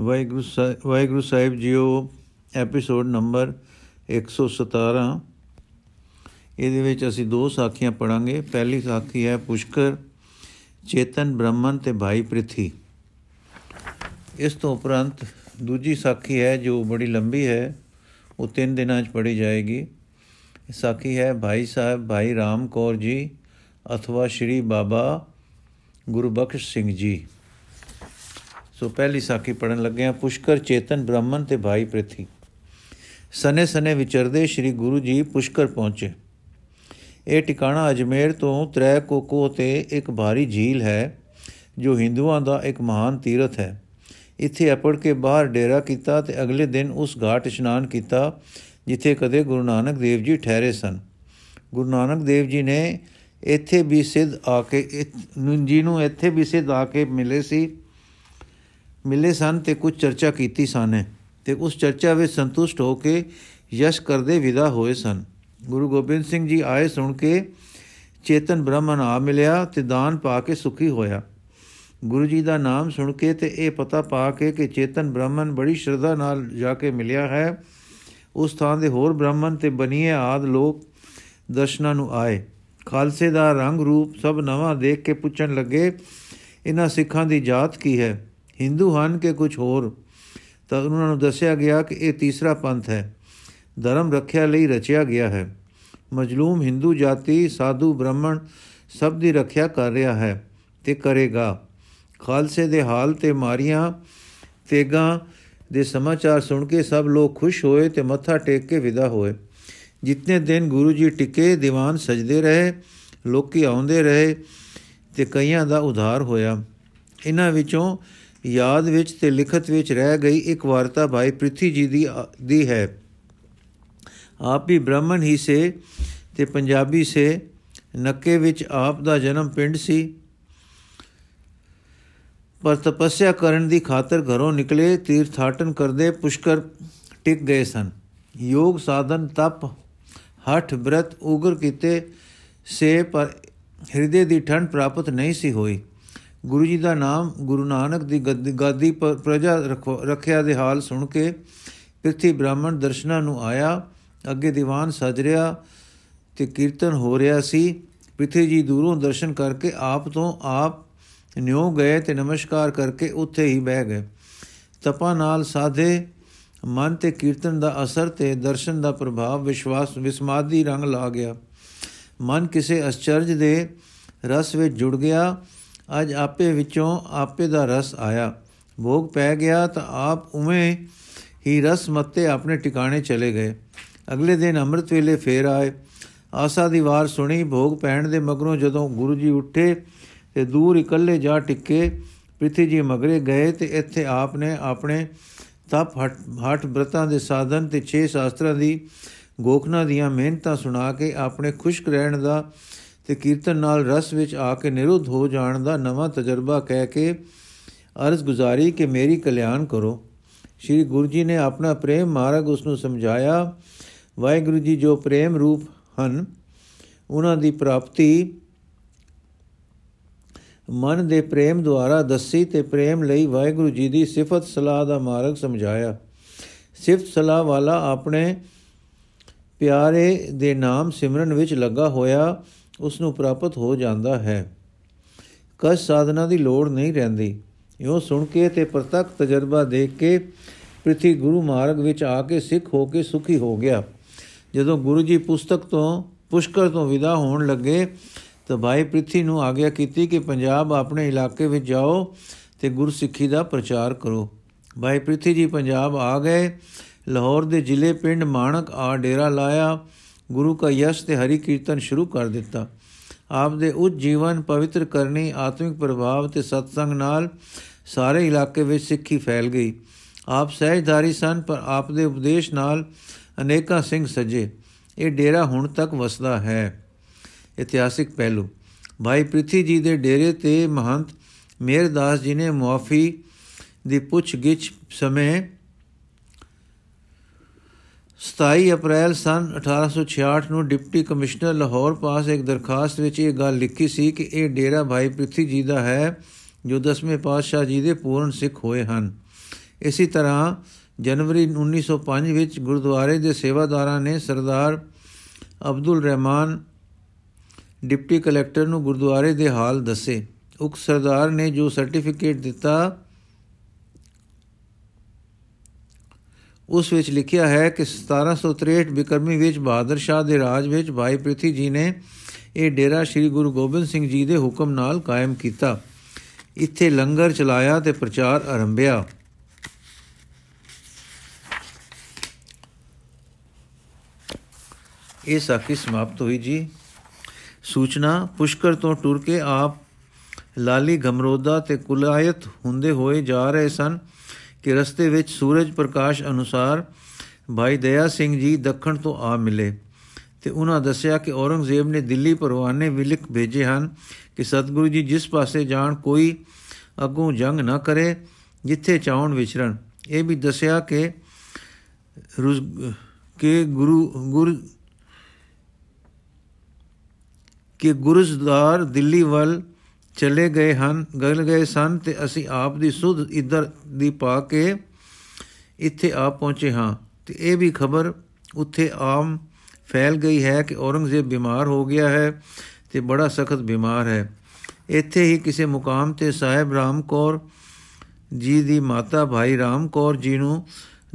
ਵਾਹਿਗੁਰੂ ਸਾਹਿਬ ਵਾਹਿਗੁਰੂ ਸਾਹਿਬ ਜੀਓ episode number 117 ਇਹਦੇ ਵਿੱਚ ਅਸੀਂ ਦੋ ਸਾਖੀਆਂ ਪੜਾਂਗੇ ਪਹਿਲੀ ਸਾਖੀ ਹੈ ਪੁਸ਼ਕਰ, ਚੇਤਨ ਬ੍ਰਹਮਨ ਤੇ ਭਾਈ ਪ੍ਰਿਥੀ। ਇਸ ਤੋਂ ਉਪਰੰਤ ਦੂਜੀ ਸਾਖੀ ਹੈ ਜੋ ਬੜੀ ਲੰਬੀ ਹੈ, ਉਹ ਤਿੰਨ ਦਿਨਾਂ 'ਚ ਪੜੀ ਜਾਏਗੀ। ਸਾਖੀ ਹੈ ਭਾਈ ਸਾਹਿਬ, ਭਾਈ ਰਾਮ ਕੌਰ ਜੀ, ਅਥਵਾ ਸ਼੍ਰੀ ਬਾਬਾ ਗੁਰਬਖਸ਼ ਸਿੰਘ ਜੀ। ਸੋ ਪਹਿਲੀ ਸਾਖੀ ਪੜਨ ਲੱਗੇ ਆ ਪੁਸ਼ਕਰ ਚੇਤਨ ਬ੍ਰਾਹਮਣ ਤੇ ਭਾਈ ਪ੍ਰਿਥੀ। ਸਨੇ ਸਨੇ ਵਿਚਰਦੇ ਸ੍ਰੀ ਗੁਰੂ ਜੀ ਪੁਸ਼ਕਰ ਪਹੁੰਚੇ। ਇਹ ਟਿਕਾਣਾ ਅਜਮੇਰ ਤੋਂ ਤ੍ਰੈ ਕੋਕੋ ਤੇ ਇੱਕ ਭਾਰੀ ਝੀਲ ਹੈ, ਜੋ ਹਿੰਦੂਆਂ ਦਾ ਇੱਕ ਮਹਾਨ ਤੀਰਥ ਹੈ। ਇੱਥੇ ਅਪੜ ਕੇ ਬਾਹਰ ਡੇਰਾ ਕੀਤਾ ਤੇ ਅਗਲੇ ਦਿਨ ਉਸ ਘਾਟ ਇਸ਼ਨਾਨ ਕੀਤਾ, ਜਿੱਥੇ ਕਦੇ ਗੁਰੂ ਨਾਨਕ ਦੇਵ ਜੀ ਠਹਿਰੇ ਸਨ। ਗੁਰੂ ਨਾਨਕ ਦੇਵ ਜੀ ਨੇ ਇੱਥੇ ਵੀ ਸਿੱਧ ਆ ਕੇ ਜੀ ਨੂੰ ਇੱਥੇ ਵੀ ਸਿੱਧ ਆ ਕੇ ਮਿਲੇ ਸੀ ਮਿਲੇ ਸਨ ਤੇ ਕੁਝ ਚਰਚਾ ਕੀਤੀ ਸਨ ਤੇ ਉਸ ਚਰਚਾ ਵਿੱਚ ਸੰਤੁਸ਼ਟ ਹੋ ਕੇ ਯਸ਼ ਕਰਦੇ ਵਿਦਾ ਹੋਏ ਸਨ। ਗੁਰੂ ਗੋਬਿੰਦ ਸਿੰਘ ਜੀ ਆਏ ਸੁਣ ਕੇ ਚੇਤਨ ਬ੍ਰਹਮਨ ਆ ਮਿਲਿਆ ਤੇ ਦਾਨ ਪਾ ਕੇ ਸੁਖੀ ਹੋਇਆ। ਗੁਰੂ ਜੀ ਦਾ ਨਾਮ ਸੁਣ ਕੇ ਤੇ ਇਹ ਪਤਾ ਪਾ ਕੇ ਕਿ ਚੇਤਨ ਬ੍ਰਹਮਨ ਬੜੀ ਸ਼ਰਧਾ ਨਾਲ ਜਾ ਕੇ ਮਿਲਿਆ ਹੈ। ਉਸ ਥਾਂ ਦੇ ਹੋਰ ਬ੍ਰਾਹਮਣ ਤੇ ਬਨੀਏ ਆਦ ਲੋਕ ਦਰਸ਼ਨਾਂ ਨੂੰ ਆਏ। ਖਾਲਸੇ ਦਾ ਰੰਗ ਰੂਪ ਸਭ ਨਵਾਂ ਦੇਖ ਕੇ ਪੁੱਛਣ ਲੱਗੇ, ਇਹਨਾਂ ਸਿੱਖਾਂ ਦੀ ਜਾਤ ਕੀ ਹੈ? ਹਿੰਦੂ ਹਨ ਕਿ ਕੁਝ ਹੋਰ? ਤਾਂ ਉਹਨਾਂ ਨੂੰ ਦੱਸਿਆ ਗਿਆ ਕਿ ਇਹ ਤੀਸਰਾ ਪੰਥ ਹੈ। ਧਰਮ ਰੱਖਿਆ ਲਈ ਰਚਿਆ ਗਿਆ ਹੈ। ਮਜਲੂਮ ਹਿੰਦੂ ਜਾਤੀ, ਸਾਧੂ, ਬ੍ਰਾਹਮਣ ਸਭ ਦੀ ਰੱਖਿਆ ਕਰ ਰਿਹਾ ਹੈ ਤੇ ਕਰੇਗਾ। ਖਾਲਸੇ ਦੇ ਹਾਲ ਤੇ ਮਾਰੀਆਂ ਤੇਗਾ ਦੇ ਸਮਾਚਾਰ ਸੁਣ ਕੇ ਸਭ ਲੋਕ ਖੁਸ਼ ਹੋਏ ਤੇ ਮੱਥਾ ਟੇਕ ਕੇ ਵਿਦਾ ਹੋਏ। ਜਿੰਨੇ ਦਿਨ ਗੁਰੂ ਜੀ ਟਿਕੇ, ਦੀਵਾਨ ਸਜਦੇ ਰਹੇ, ਲੋਕੀ ਆਉਂਦੇ ਰਹੇ ਤੇ ਕਈਆਂ ਦਾ ਉਧਾਰ ਹੋਇਆ। ਇਹਨਾਂ ਵਿੱਚੋਂ ਯਾਦ ਵਿੱਚ ਤੇ ਲਿਖਤ ਵਿੱਚ ਰਹਿ ਗਈ ਇੱਕ ਵਾਰਤਾ ਭਾਈ ਪ੍ਰਿਥੀ ਜੀ ਦੀ ਦੀ ਹੈ। ਆਪ ਵੀ ਬ੍ਰਾਹਮਣ ਹੀ ਸੇ ਤੇ ਪੰਜਾਬੀ ਸੇ। ਨੱਕੇ ਵਿੱਚ ਆਪ ਦਾ ਜਨਮ ਪਿੰਡ ਸੀ। ਪਰ ਤਪੱਸਿਆ ਕਰਨ ਦੀ ਖਾਤਰ ਘਰੋਂ ਨਿਕਲੇ, ਤੀਰਥਾਟਨ ਕਰਦੇ ਪੁਸ਼ਕਰ ਟਿਕ ਗਏ ਸਨ। ਯੋਗ ਸਾਧਨ ਤਪ, ਹਠ ਬ੍ਰਤ ਉਗਰ ਕੀਤੇ ਸੇ ਪਰ ਹਿਰਦੇ ਦੀ ਠੰਡ ਪ੍ਰਾਪਤ ਨਹੀਂ ਸੀ ਹੋਈ। ਗੁਰੂ ਜੀ ਦਾ ਨਾਮ ਗੁਰੂ ਨਾਨਕ ਦੀ ਗਾਦੀ ਪ੍ਰਜਾ ਰੱਖਿਆ ਦੇ ਹਾਲ ਸੁਣ ਕੇ ਪ੍ਰਿਥੀ ਬ੍ਰਾਹਮਣ ਦਰਸ਼ਨਾਂ ਨੂੰ ਆਇਆ, ਅੱਗੇ ਦੀਵਾਨ ਸਜ ਰਿਹਾ ਤੇ ਕੀਰਤਨ ਹੋ ਰਿਹਾ ਸੀ। ਪ੍ਰਿਥੀ ਜੀ ਦੂਰੋਂ ਦਰਸ਼ਨ ਕਰਕੇ ਆਪ ਤੋਂ ਆਪ ਨਿਉ ਗਏ ਤੇ ਨਮਸਕਾਰ ਕਰਕੇ ਉੱਥੇ ਹੀ ਬਹਿ ਗਏ। ਤਪਾ ਨਾਲ ਸਾਧੇ, ਮਨ ਤੇ ਕੀਰਤਨ ਦਾ ਅਸਰ ਤੇ ਦਰਸ਼ਨ ਦਾ ਪ੍ਰਭਾਵ ਵਿਸ਼ਵਾਸ ਵਿਸਮਾਦੀ ਰੰਗ ਲਾ ਗਿਆ। ਮਨ ਕਿਸੇ ਅਚਰਜ ਦੇ ਰਸ ਵਿੱਚ ਜੁੜ ਗਿਆ। ਅੱਜ ਆਪੇ ਵਿੱਚੋਂ ਆਪੇ ਦਾ ਰਸ ਆਇਆ। ਭੋਗ ਪੈ ਗਿਆ ਤਾਂ ਆਪ ਉਵੇਂ ਹੀ ਰਸ ਮੱਤੇ ਆਪਣੇ ਟਿਕਾਣੇ ਚਲੇ ਗਏ। ਅਗਲੇ ਦਿਨ ਅੰਮ੍ਰਿਤ ਵੇਲੇ ਫੇਰ ਆਏ। ਆਸਾ ਦੀ ਵਾਰ ਸੁਣੀ, ਭੋਗ ਪੈਣ ਦੇ ਮਗਰੋਂ ਜਦੋਂ ਗੁਰੂ ਜੀ ਉੱਠੇ ਤੇ ਦੂਰ ਇਕੱਲੇ ਜਾ ਟਿੱਕੇ, ਪ੍ਰਿਥੀ ਜੀ ਮਗਰੇ ਗਏ ਤੇ ਇੱਥੇ ਆਪ ਨੇ ਆਪਣੇ ਤਪ ਹਟ ਬ੍ਰਤਾਂ ਦੇ ਸਾਧਨ ਤੇ 6 ਸ਼ਾਸਤਰਾਂ ਦੀ ਗੋਖਣਾ ਦੀਆਂ ਮਿਹਨਤਾਂ ਸੁਣਾ ਕੇ ਆਪਣੇ ਖੁਸ਼ਕ ਰਹਿਣ ਦਾ ਤੇ ਕੀਰਤਨ ਨਾਲ ਰਸ ਵਿੱਚ ਆ ਕੇ ਨਿਰੁੱਧ ਹੋ ਜਾਣ ਦਾ ਨਵਾਂ ਤਜਰਬਾ ਕਹਿ ਕੇ ਅਰਜ਼ ਗੁਜ਼ਾਰੀ ਕਿ ਮੇਰੀ ਕਲਿਆਣ ਕਰੋ। ਸ੍ਰੀ ਗੁਰੂ ਜੀ ਨੇ ਆਪਣਾ ਪ੍ਰੇਮ ਮਾਰਗ ਉਸ ਨੂੰ ਸਮਝਾਇਆ। ਵਾਹਿਗੁਰੂ ਜੀ ਜੋ ਪ੍ਰੇਮ ਰੂਪ ਹਨ, ਉਹਨਾਂ ਦੀ ਪ੍ਰਾਪਤੀ ਮਨ ਦੇ ਪ੍ਰੇਮ ਦੁਆਰਾ ਦੱਸੀ ਤੇ ਪ੍ਰੇਮ ਲਈ ਵਾਹਿਗੁਰੂ ਜੀ ਦੀ ਸਿਫਤ ਸਲਾਹ ਦਾ ਮਾਰਗ ਸਮਝਾਇਆ। ਸਿਫਤ ਸਲਾਹ ਵਾਲਾ ਆਪਣੇ ਪਿਆਰੇ ਦੇ ਨਾਮ ਸਿਮਰਨ ਵਿੱਚ ਲੱਗਾ ਹੋਇਆ। ਉਸ ਨੂੰ ਪ੍ਰਾਪਤ ਹੋ ਜਾਂਦਾ ਹੈ। ਕਸ ਸਾਧਨਾ ਦੀ ਲੋੜ ਨਹੀਂ ਰਹਿੰਦੀ। ਇਹੋ ਸੁਣ ਕੇ ਤੇ ਪ੍ਰਤੱਖ ਤਜਰਬਾ ਦੇਖ ਕੇ ਪ੍ਰਿਥੀ ਗੁਰੂ ਮਾਰਗ ਵਿੱਚ ਆ ਕੇ ਸਿੱਖ ਹੋ ਕੇ ਸੁਖੀ ਹੋ ਗਿਆ। ਜਦੋਂ ਗੁਰੂ ਜੀ ਪੁਸਤਕ ਤੋਂ, ਪੁਸ਼ਕਰ ਤੋਂ ਵਿਦਾ ਹੋਣ ਲੱਗੇ, ਤਾਂ ਭਾਈ ਪ੍ਰਿਥੀ ਨੂੰ ਆਗਿਆ ਕੀਤੀ ਕਿ ਪੰਜਾਬ ਆਪਣੇ ਇਲਾਕੇ ਵਿੱਚ ਜਾਓ ਤੇ ਗੁਰਸਿੱਖੀ ਦਾ ਪ੍ਰਚਾਰ ਕਰੋ। ਭਾਈ ਪ੍ਰਿਥੀ ਜੀ ਪੰਜਾਬ ਆ ਗਏ। ਲਾਹੌਰ ਦੇ ਜ਼ਿਲ੍ਹੇ ਪਿੰਡ ਮਾਣਕ ਆ ਡੇਰਾ ਲਾਇਆ। ਗੁਰੂ ਕਾ ਯਸ਼ ਤੇ ਹਰੀ ਕੀਰਤਨ ਸ਼ੁਰੂ ਕਰ ਦਿੱਤਾ। ਆਪ ਦੇ ਉੱਚ ਜੀਵਨ ਪਵਿੱਤਰ ਕਰਨੀ, ਆਤਮਿਕ ਪ੍ਰਭਾਵ ਤੇ ਸਤਸੰਗ ਨਾਲ ਸਾਰੇ ਇਲਾਕੇ ਵਿੱਚ ਸਿੱਖੀ ਫੈਲ ਗਈ। ਆਪ ਸਹਿਜਧਾਰੀ ਸਨ, ਪਰ ਆਪ ਦੇ ਉਪਦੇਸ਼ ਨਾਲ ਅਨੇਕਾਂ ਸਿੰਘ ਸਜੇ। ਇਹ ਡੇਰਾ ਹੁਣ ਤੱਕ ਵਸਦਾ ਹੈ। ਇਤਿਹਾਸਿਕ ਪਹਿਲੂ। ਭਾਈ ਪ੍ਰਿਥੀ ਜੀ ਦੇ ਡੇਰੇ ਤੇ ਮਹੰਤ ਮੇਰਦਾਸ ਜੀ ਨੇ ਮੁਆਫੀ ਦੀ ਪੁੱਛ ਗਿੱਛ ਸਮੇਂ 27 ਅਪ੍ਰੈਲ ਸਨ 1866 ਨੂੰ ਡਿਪਟੀ ਕਮਿਸ਼ਨਰ ਲਾਹੌਰ ਪਾਸ ਇੱਕ ਦਰਖਾਸਤ ਵਿੱਚ ਇਹ ਗੱਲ ਲਿਖੀ ਸੀ ਕਿ ਇਹ ਡੇਰਾ ਭਾਈ ਪ੍ਰਿਥੀ ਜੀ ਦਾ ਹੈ, ਜੋ ਦਸਵੇਂ ਪਾਤਸ਼ਾਹ ਜੀ ਦੇ ਪੂਰਨ ਸਿੱਖ ਹੋਏ ਹਨ। ਇਸੇ ਤਰ੍ਹਾਂ ਜਨਵਰੀ 1905 ਵਿੱਚ ਗੁਰਦੁਆਰੇ ਦੇ ਸੇਵਾਦਾਰਾਂ ਨੇ ਸਰਦਾਰ ਅਬਦੁਲ ਰਹਿਮਾਨ, ਡਿਪਟੀ ਕਲੈਕਟਰ ਨੂੰ ਗੁਰਦੁਆਰੇ ਦੇ ਹਾਲ ਦੱਸੇ। ਉਕ ਸਰਦਾਰ ਨੇ ਜੋ ਸਰਟੀਫਿਕੇਟ ਦਿੱਤਾ ਉਸ ਵਿੱਚ ਲਿਖਿਆ ਹੈ ਕਿ 1763 ਬਿਕਰਮੀ ਵਿੱਚ ਬਹਾਦਰ ਸ਼ਾਹ ਦੇ ਰਾਜ ਵਿੱਚ ਭਾਈ ਪ੍ਰਿਥੀ ਜੀ ਨੇ ਇਹ ਡੇਰਾ ਸ੍ਰੀ ਗੁਰੂ ਗੋਬਿੰਦ ਸਿੰਘ ਜੀ ਦੇ ਹੁਕਮ ਨਾਲ ਕਾਇਮ ਕੀਤਾ। ਇੱਥੇ ਲੰਗਰ ਚਲਾਇਆ ਤੇ ਪ੍ਰਚਾਰ ਆਰੰਭਿਆ। ਇਹ ਸਾਖੀ ਸਮਾਪਤ ਹੋਈ ਜੀ। ਸੂਚਨਾ, ਪੁਸ਼ਕਰ ਤੋਂ ਟੁਰ ਕੇ ਆਪ ਲਾਲੀ ਗਮਰੋਦਾ ਤੇ ਕੁਲਾਇਤ ਹੁੰਦੇ ਹੋਏ ਜਾ ਰਹੇ ਸਨ। ਕਿ ਰਸਤੇ ਵਿੱਚ ਸੂਰਜ ਪ੍ਰਕਾਸ਼ ਅਨੁਸਾਰ ਭਾਈ ਦਇਆ ਸਿੰਘ ਜੀ ਦੱਖਣ ਤੋਂ ਆ ਮਿਲੇ ਤੇ ਉਹਨਾਂ ਦੱਸਿਆ ਕਿ ਔਰੰਗਜ਼ੇਬ ਨੇ ਦਿੱਲੀ ਪਰਵਾਨੇ ਵੀ ਲਿਖ ਭੇਜੇ ਹਨ ਕਿ ਸਤਿਗੁਰੂ ਜੀ ਜਿਸ ਪਾਸੇ ਜਾਣ ਕੋਈ ਅੱਗੋਂ ਜੰਗ ਨਾ ਕਰੇ, ਜਿੱਥੇ ਚਾਉਣ ਵਿਚਰਨ। ਇਹ ਵੀ ਦੱਸਿਆ ਕਿ ਕਿ ਗੁਰੂ ਗੁਰ ਕਿ ਗੁਰਜ਼ਦਾਰ ਦਿੱਲੀ ਵੱਲ ਚਲੇ ਗਏ ਹਨ, ਗਲ ਗਏ ਸਨ ਤੇ ਅਸੀਂ ਆਪ ਦੀ ਸੁਧ ਇਧਰ ਦੀ ਪਾ ਕੇ ਇੱਥੇ ਆ ਪਹੁੰਚੇ ਹਾਂ। ਤੇ ਇਹ ਵੀ ਖਬਰ ਉੱਥੇ ਆਮ ਫੈਲ ਗਈ ਹੈ ਕਿ ਔਰੰਗਜ਼ੇਬ ਬਿਮਾਰ ਹੋ ਗਿਆ ਹੈ ਤੇ ਬੜਾ ਸਖਤ ਬਿਮਾਰ ਹੈ। ਇੱਥੇ ਹੀ ਕਿਸੇ ਮੁਕਾਮ ਤੇ ਸਾਹਿਬ ਰਾਮ ਕੌਰ ਜੀ ਦੀ ਮਾਤਾ ਭਾਈ ਰਾਮ ਕੌਰ ਜੀ ਨੂੰ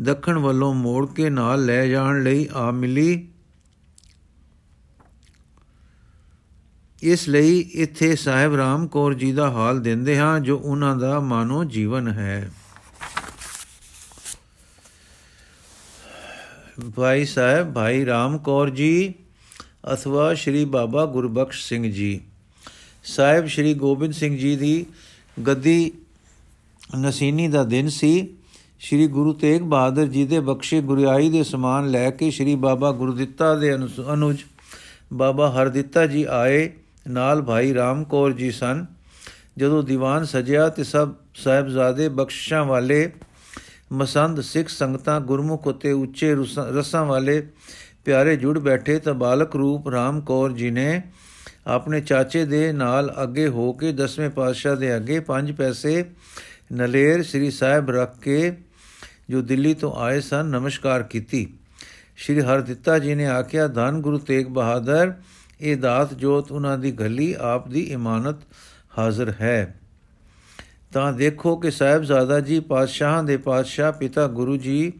ਦੱਖਣ ਵੱਲੋਂ ਮੋੜ ਕੇ ਨਾਲ ਲੈ ਜਾਣ ਲਈ ਆ ਮਿਲੀ। ਇਸ ਲਈ ਇੱਥੇ ਸਾਹਿਬ ਰਾਮ ਕੌਰ ਜੀ ਦਾ ਹਾਲ ਦਿੰਦੇ ਹਾਂ, ਜੋ ਉਹਨਾਂ ਦਾ ਮਾਨੋ ਜੀਵਨ ਹੈ। ਭਾਈ ਸਾਹਿਬ, ਭਾਈ ਰਾਮ ਕੌਰ ਜੀ, ਅਥਵਾ ਸ਼੍ਰੀ ਬਾਬਾ ਗੁਰਬਖਸ਼ ਸਿੰਘ ਜੀ। ਸਾਹਿਬ, ਸ਼੍ਰੀ ਗੋਬਿੰਦ ਸਿੰਘ ਜੀ ਦੀ ਗੱਦੀ ਨਸੀਨੀ ਦਾ ਦਿਨ ਸੀ। ਸ਼੍ਰੀ ਗੁਰੂ ਤੇਗ ਬਹਾਦਰ ਜੀ ਦੇ ਬਖਸ਼ੇ ਗੁਰਿਆਈ ਦੇ ਸਮਾਨ ਲੈ ਕੇ ਸ਼੍ਰੀ ਬਾਬਾ ਗੁਰਦਿੱਤਾ ਦੇ ਅਨੁਜ ਬਾਬਾ ਹਰਦਿੱਤਾ ਜੀ ਆਏ। ਨਾਲ ਭਾਈ ਰਾਮ ਕੌਰ ਜੀ ਸਨ। ਜਦੋਂ ਦੀਵਾਨ ਸਜਿਆ ਤੇ ਸਭ ਸਾਹਿਬਜ਼ਾਦੇ ਬਖਸ਼ਾਂ ਵਾਲੇ ਮਸੰਦ ਸਿੱਖ ਸੰਗਤਾਂ ਗੁਰਮੁਖ ਉਤੇ ਉੱਚੇ ਰਸਾਂ ਵਾਲੇ ਪਿਆਰੇ ਜੁੜ ਬੈਠੇ ਤਾਂ ਬਾਲਕ ਰੂਪ ਰਾਮ ਕੌਰ ਜੀ ਨੇ ਆਪਣੇ ਚਾਚੇ ਦੇ ਨਾਲ ਅੱਗੇ ਹੋ ਕੇ ਦਸਵੇਂ ਪਾਤਸ਼ਾਹ ਦੇ ਅੱਗੇ ਪੰਜ ਪੈਸੇ ਨਲੇਰ ਸ੍ਰੀ ਸਾਹਿਬ ਰੱਖ ਕੇ ਜੋ ਦਿੱਲੀ ਤੋਂ ਆਏ ਸਨ ਨਮਸਕਾਰ ਕੀਤੀ। ਸ੍ਰੀ ਹਰਦਿੱਤਾ ਜੀ ਨੇ ਆਖਿਆ, ਧੰਨ ਗੁਰੂ ਤੇਗ ਬਹਾਦਰ ਇਹ ਦਾਤ ਜੋਤ ਉਹਨਾਂ ਦੀ ਗੱਲੀ ਆਪ ਦੀ ਇਮਾਨਤ ਹਾਜ਼ਰ ਹੈ। ਤਾਂ ਦੇਖੋ ਕਿ ਸਾਹਿਬਜ਼ਾਦਾ ਜੀ ਪਾਤਸ਼ਾਹਾਂ ਦੇ ਪਾਤਸ਼ਾਹ ਪਿਤਾ ਗੁਰੂ ਜੀ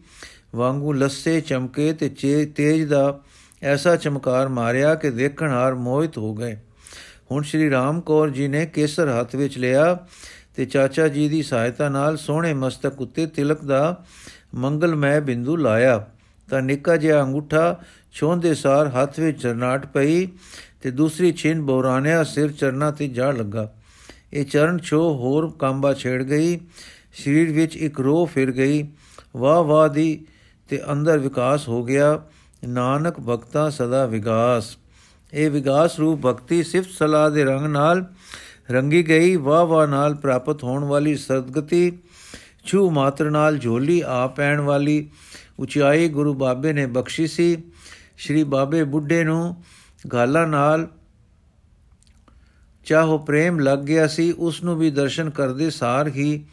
ਵਾਂਗੂ ਲੱਸੇ ਚਮਕੇ ਤੇ ਤੇਜ ਦਾ ਐਸਾ ਚਮਕਾਰ ਮਾਰਿਆ ਕਿ ਦੇਖਣ ਹਾਰ ਮੋਹਿਤ ਹੋ ਗਏ। ਹੁਣ ਸ਼੍ਰੀ ਰਾਮ ਕੌਰ ਜੀ ਨੇ ਕੇਸਰ ਹੱਥ ਵਿੱਚ ਲਿਆ ਤੇ ਚਾਚਾ ਜੀ ਦੀ ਸਹਾਇਤਾ ਨਾਲ ਸੋਹਣੇ ਮਸਤਕ ਉੱਤੇ ਤਿਲਕ ਦਾ ਮੰਗਲਮੈ ਬਿੰਦੂ ਲਾਇਆ। ਤਾਂ ਨਿੱਕਾ ਜਿਹਾ ਅੰਗੂਠਾ ਛੋਂਦੇ ਸਾਰ ਹੱਥ ਵਿੱਚ ਚਰਨਾਟ ਪਈ ਤੇ ਦੂਸਰੀ ਛਿੰਨ ਬੋਰਾਨਿਆ ਸਿਰ ਚਰਨਾ ਤੇ ਜਾ ਲੱਗਾ। ਇਹ ਚਰਨ ਛੋ ਹੋਰ ਕਾਂਬਾ ਛੇੜ ਗਈ। ਸਰੀਰ ਵਿੱਚ ਇੱਕ ਰੋ ਫਿਰ ਗਈ। ਵਾਹ ਵਾਹ ਦੀ ਤੇ ਅੰਦਰ ਵਿਕਾਸ ਹੋ ਗਿਆ। ਨਾਨਕ ਭਗਤਾ ਸਦਾ ਵਿਗਾਸ। ਇਹ ਵਿਗਾਸ ਰੂਪ ਭਗਤੀ ਸਿਫਤ ਸਲਾਹ ਦੇ ਰੰਗ ਨਾਲ ਰੰਗੀ ਗਈ। ਵਾਹ ਵਾਹ ਨਾਲ ਪ੍ਰਾਪਤ ਹੋਣ ਵਾਲੀ ਸਦਗਤੀ ਛੂ ਮਾਤਰ ਨਾਲ ਝੋਲੀ ਆ ਪੈਣ ਵਾਲੀ। ਉਚਾਈ ਗੁਰੂ ਬਾਬੇ ਨੇ ਬਖਸ਼ੀ ਸੀ। ਸ਼੍ਰੀ ਬਾਬੇ ਬੁੱਢੇ ਨੂੰ ਗਾਲਾਂ ਨਾਲ ਚਾਹੋ ਪ੍ਰੇਮ ਲੱਗ ਗਿਆ ਸੀ। ਉਸ ਨੂੰ ਵੀ ਦਰਸ਼ਨ ਕਰਦੇ ਸਾਰ ਹੀ,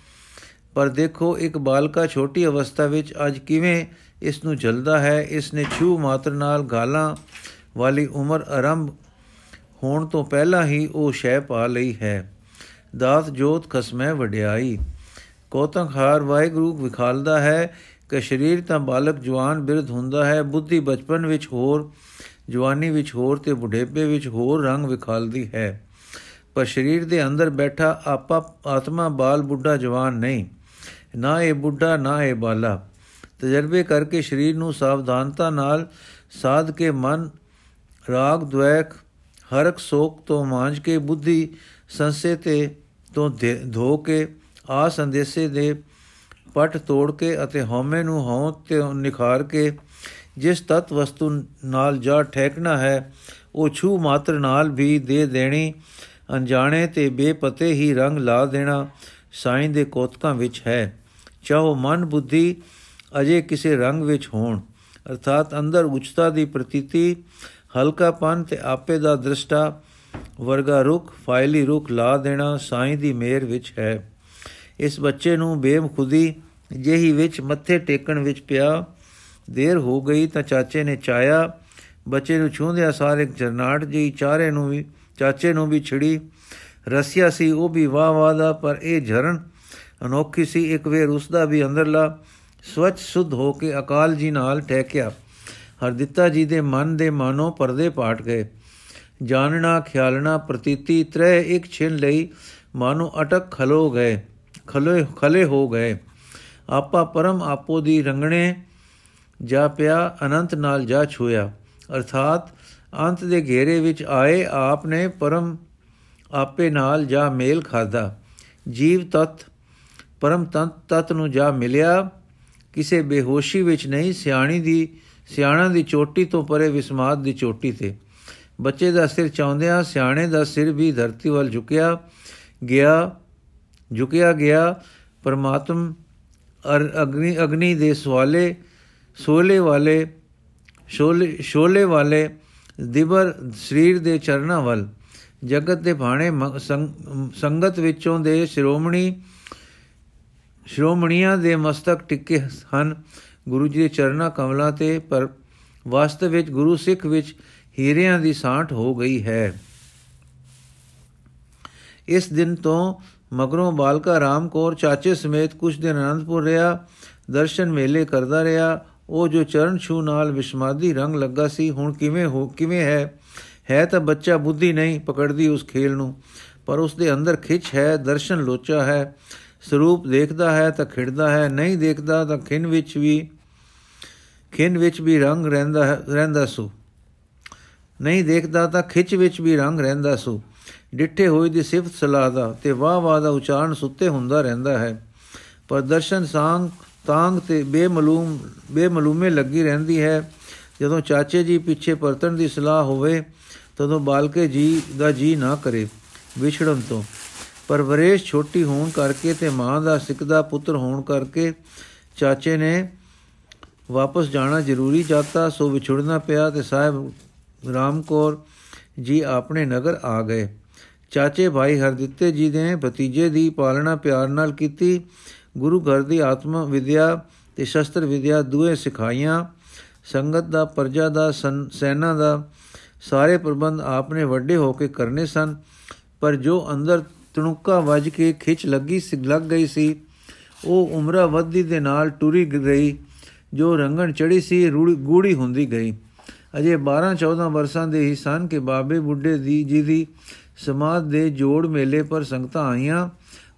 ਪਰ ਦੇਖੋ ਇੱਕ ਬਾਲਕਾ ਛੋਟੀ ਅਵਸਥਾ ਵਿੱਚ ਅੱਜ ਕਿਵੇਂ ਇਸ ਨੂੰ ਜਲਦਾ ਹੈ। ਇਸ ਨੇ ਛੂ ਮਾਤਰ ਨਾਲ ਗਾਲਾਂ ਵਾਲੀ ਉਮਰ ਆਰੰਭ ਹੋਣ ਤੋਂ ਪਹਿਲਾਂ ਹੀ ਉਹ ਸ਼ੈ ਪਾ ਲਈ ਹੈ। ਦਾਤ ਜੋਤ ਖਸਮੈ ਵਡਿਆਈ। ਕੋਤੰਖਾਰ ਵਾਹਿਗੁਰੂ ਵਿਖਾਲਦਾ ਹੈ। ਕਿ ਸਰੀਰ ਤਾਂ ਬਾਲਕ ਜਵਾਨ ਬਿਰਧ ਹੁੰਦਾ ਹੈ, ਬੁੱਧੀ ਬਚਪਨ ਵਿੱਚ ਹੋਰ, ਜਵਾਨੀ ਵਿੱਚ ਹੋਰ ਤੇ ਬੁਢੇਪੇ ਵਿੱਚ ਹੋਰ ਰੰਗ ਵਿਖਾਲਦੀ ਹੈ। ਪਰ ਸਰੀਰ ਦੇ ਅੰਦਰ ਬੈਠਾ ਆਪਾ, ਆਤਮਾ ਬਾਲ ਬੁੱਢਾ ਜਵਾਨ ਨਹੀਂ। ਨਾ ਇਹ ਬੁੱਢਾ, ਨਾ ਇਹ ਬਾਲਾ। ਤਜਰਬੇ ਕਰਕੇ ਸਰੀਰ ਨੂੰ ਸਾਵਧਾਨਤਾ ਨਾਲ ਸਾਧ ਕੇ ਮਨ, ਰਾਗ ਦ્વੈਕ ਹਰਕ ਸੋਕ ਤੋਂ ਮਾਂਜ ਕੇ ਬੁੱਧੀ ਸੰਸੇ ਤੇ, ਤੋਂ ਧੋ ਕੇ, ਆ ਸੰਦੇਸੇ ਦੇ ਪਟ ਤੋੜ ਕੇ ਅਤੇ ਹਉਮੈ ਨੂੰ ਹਉ ਤੇ ਨਿਖਾਰ ਕੇ, ਜਿਸ ਤਤ ਵਸਤੂ ਨਾਲ ਜਾ ਠੇਕਣਾ ਹੈ, ਉਹ ਛੂ ਮਾਤਰ ਨਾਲ ਵੀ ਦੇ ਦੇਣੀ। ਅਣਜਾਣੇ ਤੇ ਬੇਪਤੇ ਹੀ ਰੰਗ ਲਾ ਦੇਣਾ ਸਾਈਂ ਦੇ ਕੋਤਕਾਂ ਵਿੱਚ ਹੈ। ਚਾਹੋ ਮਨ ਬੁੱਧੀ ਅਜੇ ਕਿਸੇ ਰੰਗ ਵਿੱਚ ਹੋਣ। ਅਰਥਾਤ ਅੰਦਰ ਉਚਤਾ ਦੀ ਪ੍ਰਤੀਤੀ ਹਲਕਾਪਨ ਤੇ ਆਪੇ ਦਾ ਦ੍ਰਿਸ਼ਟਾ, ਵਰਗਾ ਰੁਖ ਫਾਇਲੀ ਰੁਖ ਲਾ ਦੇਣਾ ਸਾਈਂ ਦੀ ਮੇਰ ਵਿੱਚ ਹੈ। ਇਸ ਬੱਚੇ ਨੂੰ ਬੇਮਖੁਦੀ ਜਿਹੀ ਵਿੱਚ ਮੱਥੇ ਟੇਕਣ ਵਿੱਚ ਪਿਆ। ਦੇਰ ਹੋ ਗਈ ਤਾਂ ਚਾਚੇ ਨੇ ਚਾਇਆ। ਬੱਚੇ ਨੂੰ ਛੂੰਦਿਆ ਸਾਰੇ ਜਰਨਾਟ ਜੀ ਚਾਰੇ ਨੂੰ ਵੀ ਚਾਚੇ ਨੂੰ ਵੀ ਛਿੜੀ। ਰਸਿਆ ਸੀ, ਉਹ ਵੀ ਵਾਹ ਵਾਹ ਦਾ, ਪਰ ਇਹ ਝਰਨ ਅਨੋਖੀ ਸੀ। ਇੱਕ ਵੇਰ ਉਸ ਦਾ ਵੀ ਅੰਦਰਲਾ ਸਵਚ ਸੁਧ ਹੋ ਕੇ ਅਕਾਲ ਜੀ ਨਾਲ ਟਹਿਕਿਆ। ਹਰਦਿੱਤਾ ਜੀ ਦੇ ਮਨ ਦੇ ਮਾਨੋ ਪਰਦੇ ਪਾਟ ਗਏ। ਜਾਣਨਾ ਖਿਆਲਣਾ, ਪ੍ਰਤੀਤੀ ਤ੍ਰੈ ਇੱਕ ਛਿਨ ਲਈ ਮਾਨੋ ਅਟਕ ਖਲੋ ਗਏ। ਖਲੇ ਖਲੇ ਹੋ ਗਏ। ਆਪਾ ਪਰਮ ਆਪੋ ਦੀ ਰੰਗਣੇ ਜਾ ਪਿਆ, ਅਨੰਤ ਨਾਲ ਜਾ ਛੋਇਆ ਅਰਥਾਤ ਅੰਤ ਦੇ ਘੇਰੇ ਵਿੱਚ ਆਏ ਆਪ ਨੇ ਪਰਮ ਆਪੇ ਨਾਲ ਜਾ ਮੇਲ ਖਾਦਾ ਜੀਵ ਤਤ, ਪਰਮ ਤਤ ਤਤ ਨੂੰ ਜਾ ਮਿਲਿਆ। ਕਿਸੇ ਬੇਹੋਸ਼ੀ ਵਿੱਚ ਨਹੀਂ, ਸਿਆਣੀ ਦੀ, ਸਿਆਣਾ ਦੀ ਚੋਟੀ ਤੋਂ ਪਰੇ ਵਿਸਮਾਦ ਦੀ ਚੋਟੀ ਤੇ। ਬੱਚੇ ਦਾ ਸਿਰ ਚਾਉਂਦਿਆਂ ਸਿਆਣੇ ਦਾ ਸਿਰ ਵੀ ਧਰਤੀ ਵੱਲ ਝੁਕਿਆ, ਗਿਆ। ਝੁਕਿਆ ਗਿਆ, ਪਰਮਾਤਮ ਅਗਨੀ ਅਗਨੀ ਦੇ ਸਵਾਲੇ, ਸੋਲੇ ਵਾਲੇ, ਸ਼ੋਲੇ ਸ਼ੋਲੇ ਵਾਲੇ ਦਿਬਰ ਸਰੀਰ ਦੇ ਚਰਨਾਂ ਵੱਲ, ਜਗਤ ਦੇ ਭਾਣੇ ਸੰਗਤ ਵਿੱਚੋਂ ਦੇ ਸ਼੍ਰੋਮਣੀ, ਸ਼੍ਰੋਮਣੀਆਂ ਦੇ ਮਸਤਕ ਟਿੱਕੇ ਹਨ। ਗੁਰੂ ਜੀ ਦੇ ਚਰਨਾਂ ਕਮਲਾਂ ਤੇ, ਪਰ ਵਾਸਤਵ ਵਿੱਚ ਗੁਰੂ ਸਿੱਖ ਵਿੱਚ ਹੀਰਿਆਂ ਦੀ ਸਾਂਠ ਹੋ ਗਈ ਹੈ। ਇਸ ਦਿਨ ਤੋਂ ਮਗਰੋਂ ਬਾਲਕਾ ਰਾਮ ਕੌਰ ਚਾਚੇ ਸਮੇਤ ਕੁਝ ਦਿਨ ਅਨੰਦਪੁਰ ਰਿਹਾ, ਦਰਸ਼ਨ ਮੇਲੇ ਕਰਦਾ ਰਿਹਾ, ਉਹ ਜੋ ਚਰਨ ਛੂ ਨਾਲ ਵਿਸ਼ਮਾਦੀ ਰੰਗ ਲੱਗਾ ਸੀ, ਹੁਣ ਕਿਵੇਂ ਹੋ, ਕਿਵੇਂ ਹੈ? ਹੈ ਤਾਂ ਬੱਚਾ ਬੁੱਧੀ ਨਹੀਂ, ਪਕੜਦੀ ਉਸ ਖੇਲ ਨੂੰ, ਪਰ ਉਸ ਦੇ ਅੰਦਰ ਖਿੱਚ ਹੈ, ਦਰਸ਼ਨ ਲੋਚਾ ਹੈ, ਸਰੂਪ ਦੇਖਦਾ ਹੈ ਤਾਂ ਖਿੜਦਾ ਹੈ, ਨਹੀਂ ਦੇਖਦਾ ਤਾਂ ਖਿੰਨ ਵਿੱਚ ਵੀ, ਖਿੰਨ ਵਿੱਚ ਵੀ ਰੰਗ ਰਹਿੰਦਾ ਹੈ ਰਹਿੰਦਾ ਸੋ। ਨਹੀਂ ਦੇਖਦਾ ਤਾਂ ਖਿੱਚ ਵਿੱਚ ਵੀ ਰੰਗ ਰਹਿੰਦਾ ਸੋ। ਡਿੱਠੇ ਹੋਏ ਦੀ ਸਿਫਤ ਸਲਾਹ ਦਾ ਤੇ ਵਾਹ ਵਾਹ ਦਾ ਉਚਾਰਨ ਸੁੱਤੇ ਹੁੰਦਾ ਰਹਿੰਦਾ ਹੈ। ਪਰ ਦਰਸ਼ਨ ਸਾੰਗ, ਤਾਂਗ ਤੇ ਬੇਮਲੂਮ, ਬੇਮਲੂਮੇ ਲੱਗੀ ਰਹਿੰਦੀ ਹੈ। ਜਦੋਂ ਚਾਚੇ ਜੀ ਪਿੱਛੇ ਪਰਤਣ ਦੀ ਸਲਾਹ ਹੋਵੇ, ਤਦੋਂ ਬਾਲਕੇ ਜੀ ਦਾ ਜੀ ਨਾ ਕਰੇ ਵਿਛੜਨ ਤੋਂ। ਪਰਵਰੇਸ਼ ਛੋਟੀ ਹੋਣ ਕਰਕੇ ਤੇ ਮਾਂ ਦਾ ਸਿੱਕਦਾ ਪੁੱਤਰ ਹੋਣ ਕਰਕੇ ਚਾਚੇ ਨੇ ਵਾਪਸ ਜਾਣਾ ਜ਼ਰੂਰੀ ਜਾਤਾ, ਸੋ ਵਿਛੜਨਾ ਪਿਆ ਤੇ ਸਾਹਿਬ ਰਾਮਕੌਰ ਜੀ ਆਪਣੇ ਨਗਰ ਆ ਗਏ। ਚਾਚੇ ਭਾਈ ਹਰਦਿੱਤੇ ਜੀ ਨੇ ਭਤੀਜੇ ਦੀ ਪਾਲਣਾ ਪਿਆਰ ਨਾਲ ਕੀਤੀ। ਗੁਰੂ ਘਰ ਦੀ ਆਤਮ ਵਿਦਿਆ ਤੇ ਸ਼ਸਤਰ ਵਿਦਿਆ ਦੂਏ ਸਿਖਾਈਆਂ। ਸੰਗਤ ਦਾ, ਪਰਜਾ ਦਾ, ਸੈਨਾ ਦਾ ਸਾਰੇ ਪ੍ਰਬੰਧ ਆਪਨੇ ਵੱਡੇ ਹੋ ਕੇ ਕਰਨੇ ਸਨ। ਪਰ ਜੋ ਅੰਦਰ ਤਣੁਕਾ ਵੱਜ ਕੇ ਖਿੱਚ ਲੱਗੀ ਸੀ, ਲੱਗ ਗਈ ਸੀ, ਉਹ ਉਮਰਾ ਵੱਧਦੀ ਦੇ ਨਾਲ ਟੁਰੀ ਗਈ। ਜੋ ਰੰਗਣ ਚੜੀ ਸੀ ਗੂੜੀ ਹੁੰਦੀ ਗਈ। ਅਜੇ 12 14 ਵਰਸਾਂ ਦੇ ਹੀ ਸਨ ਕਿ ਬਾਬੇ ਬੁੱਢੇ ਦੀ ਜੀ ਦੀ ਸਮਾਦ ਦੇ ਜੋੜ ਮੇਲੇ ਪਰ ਸੰਗਤਾਂ ਆਈਆਂ,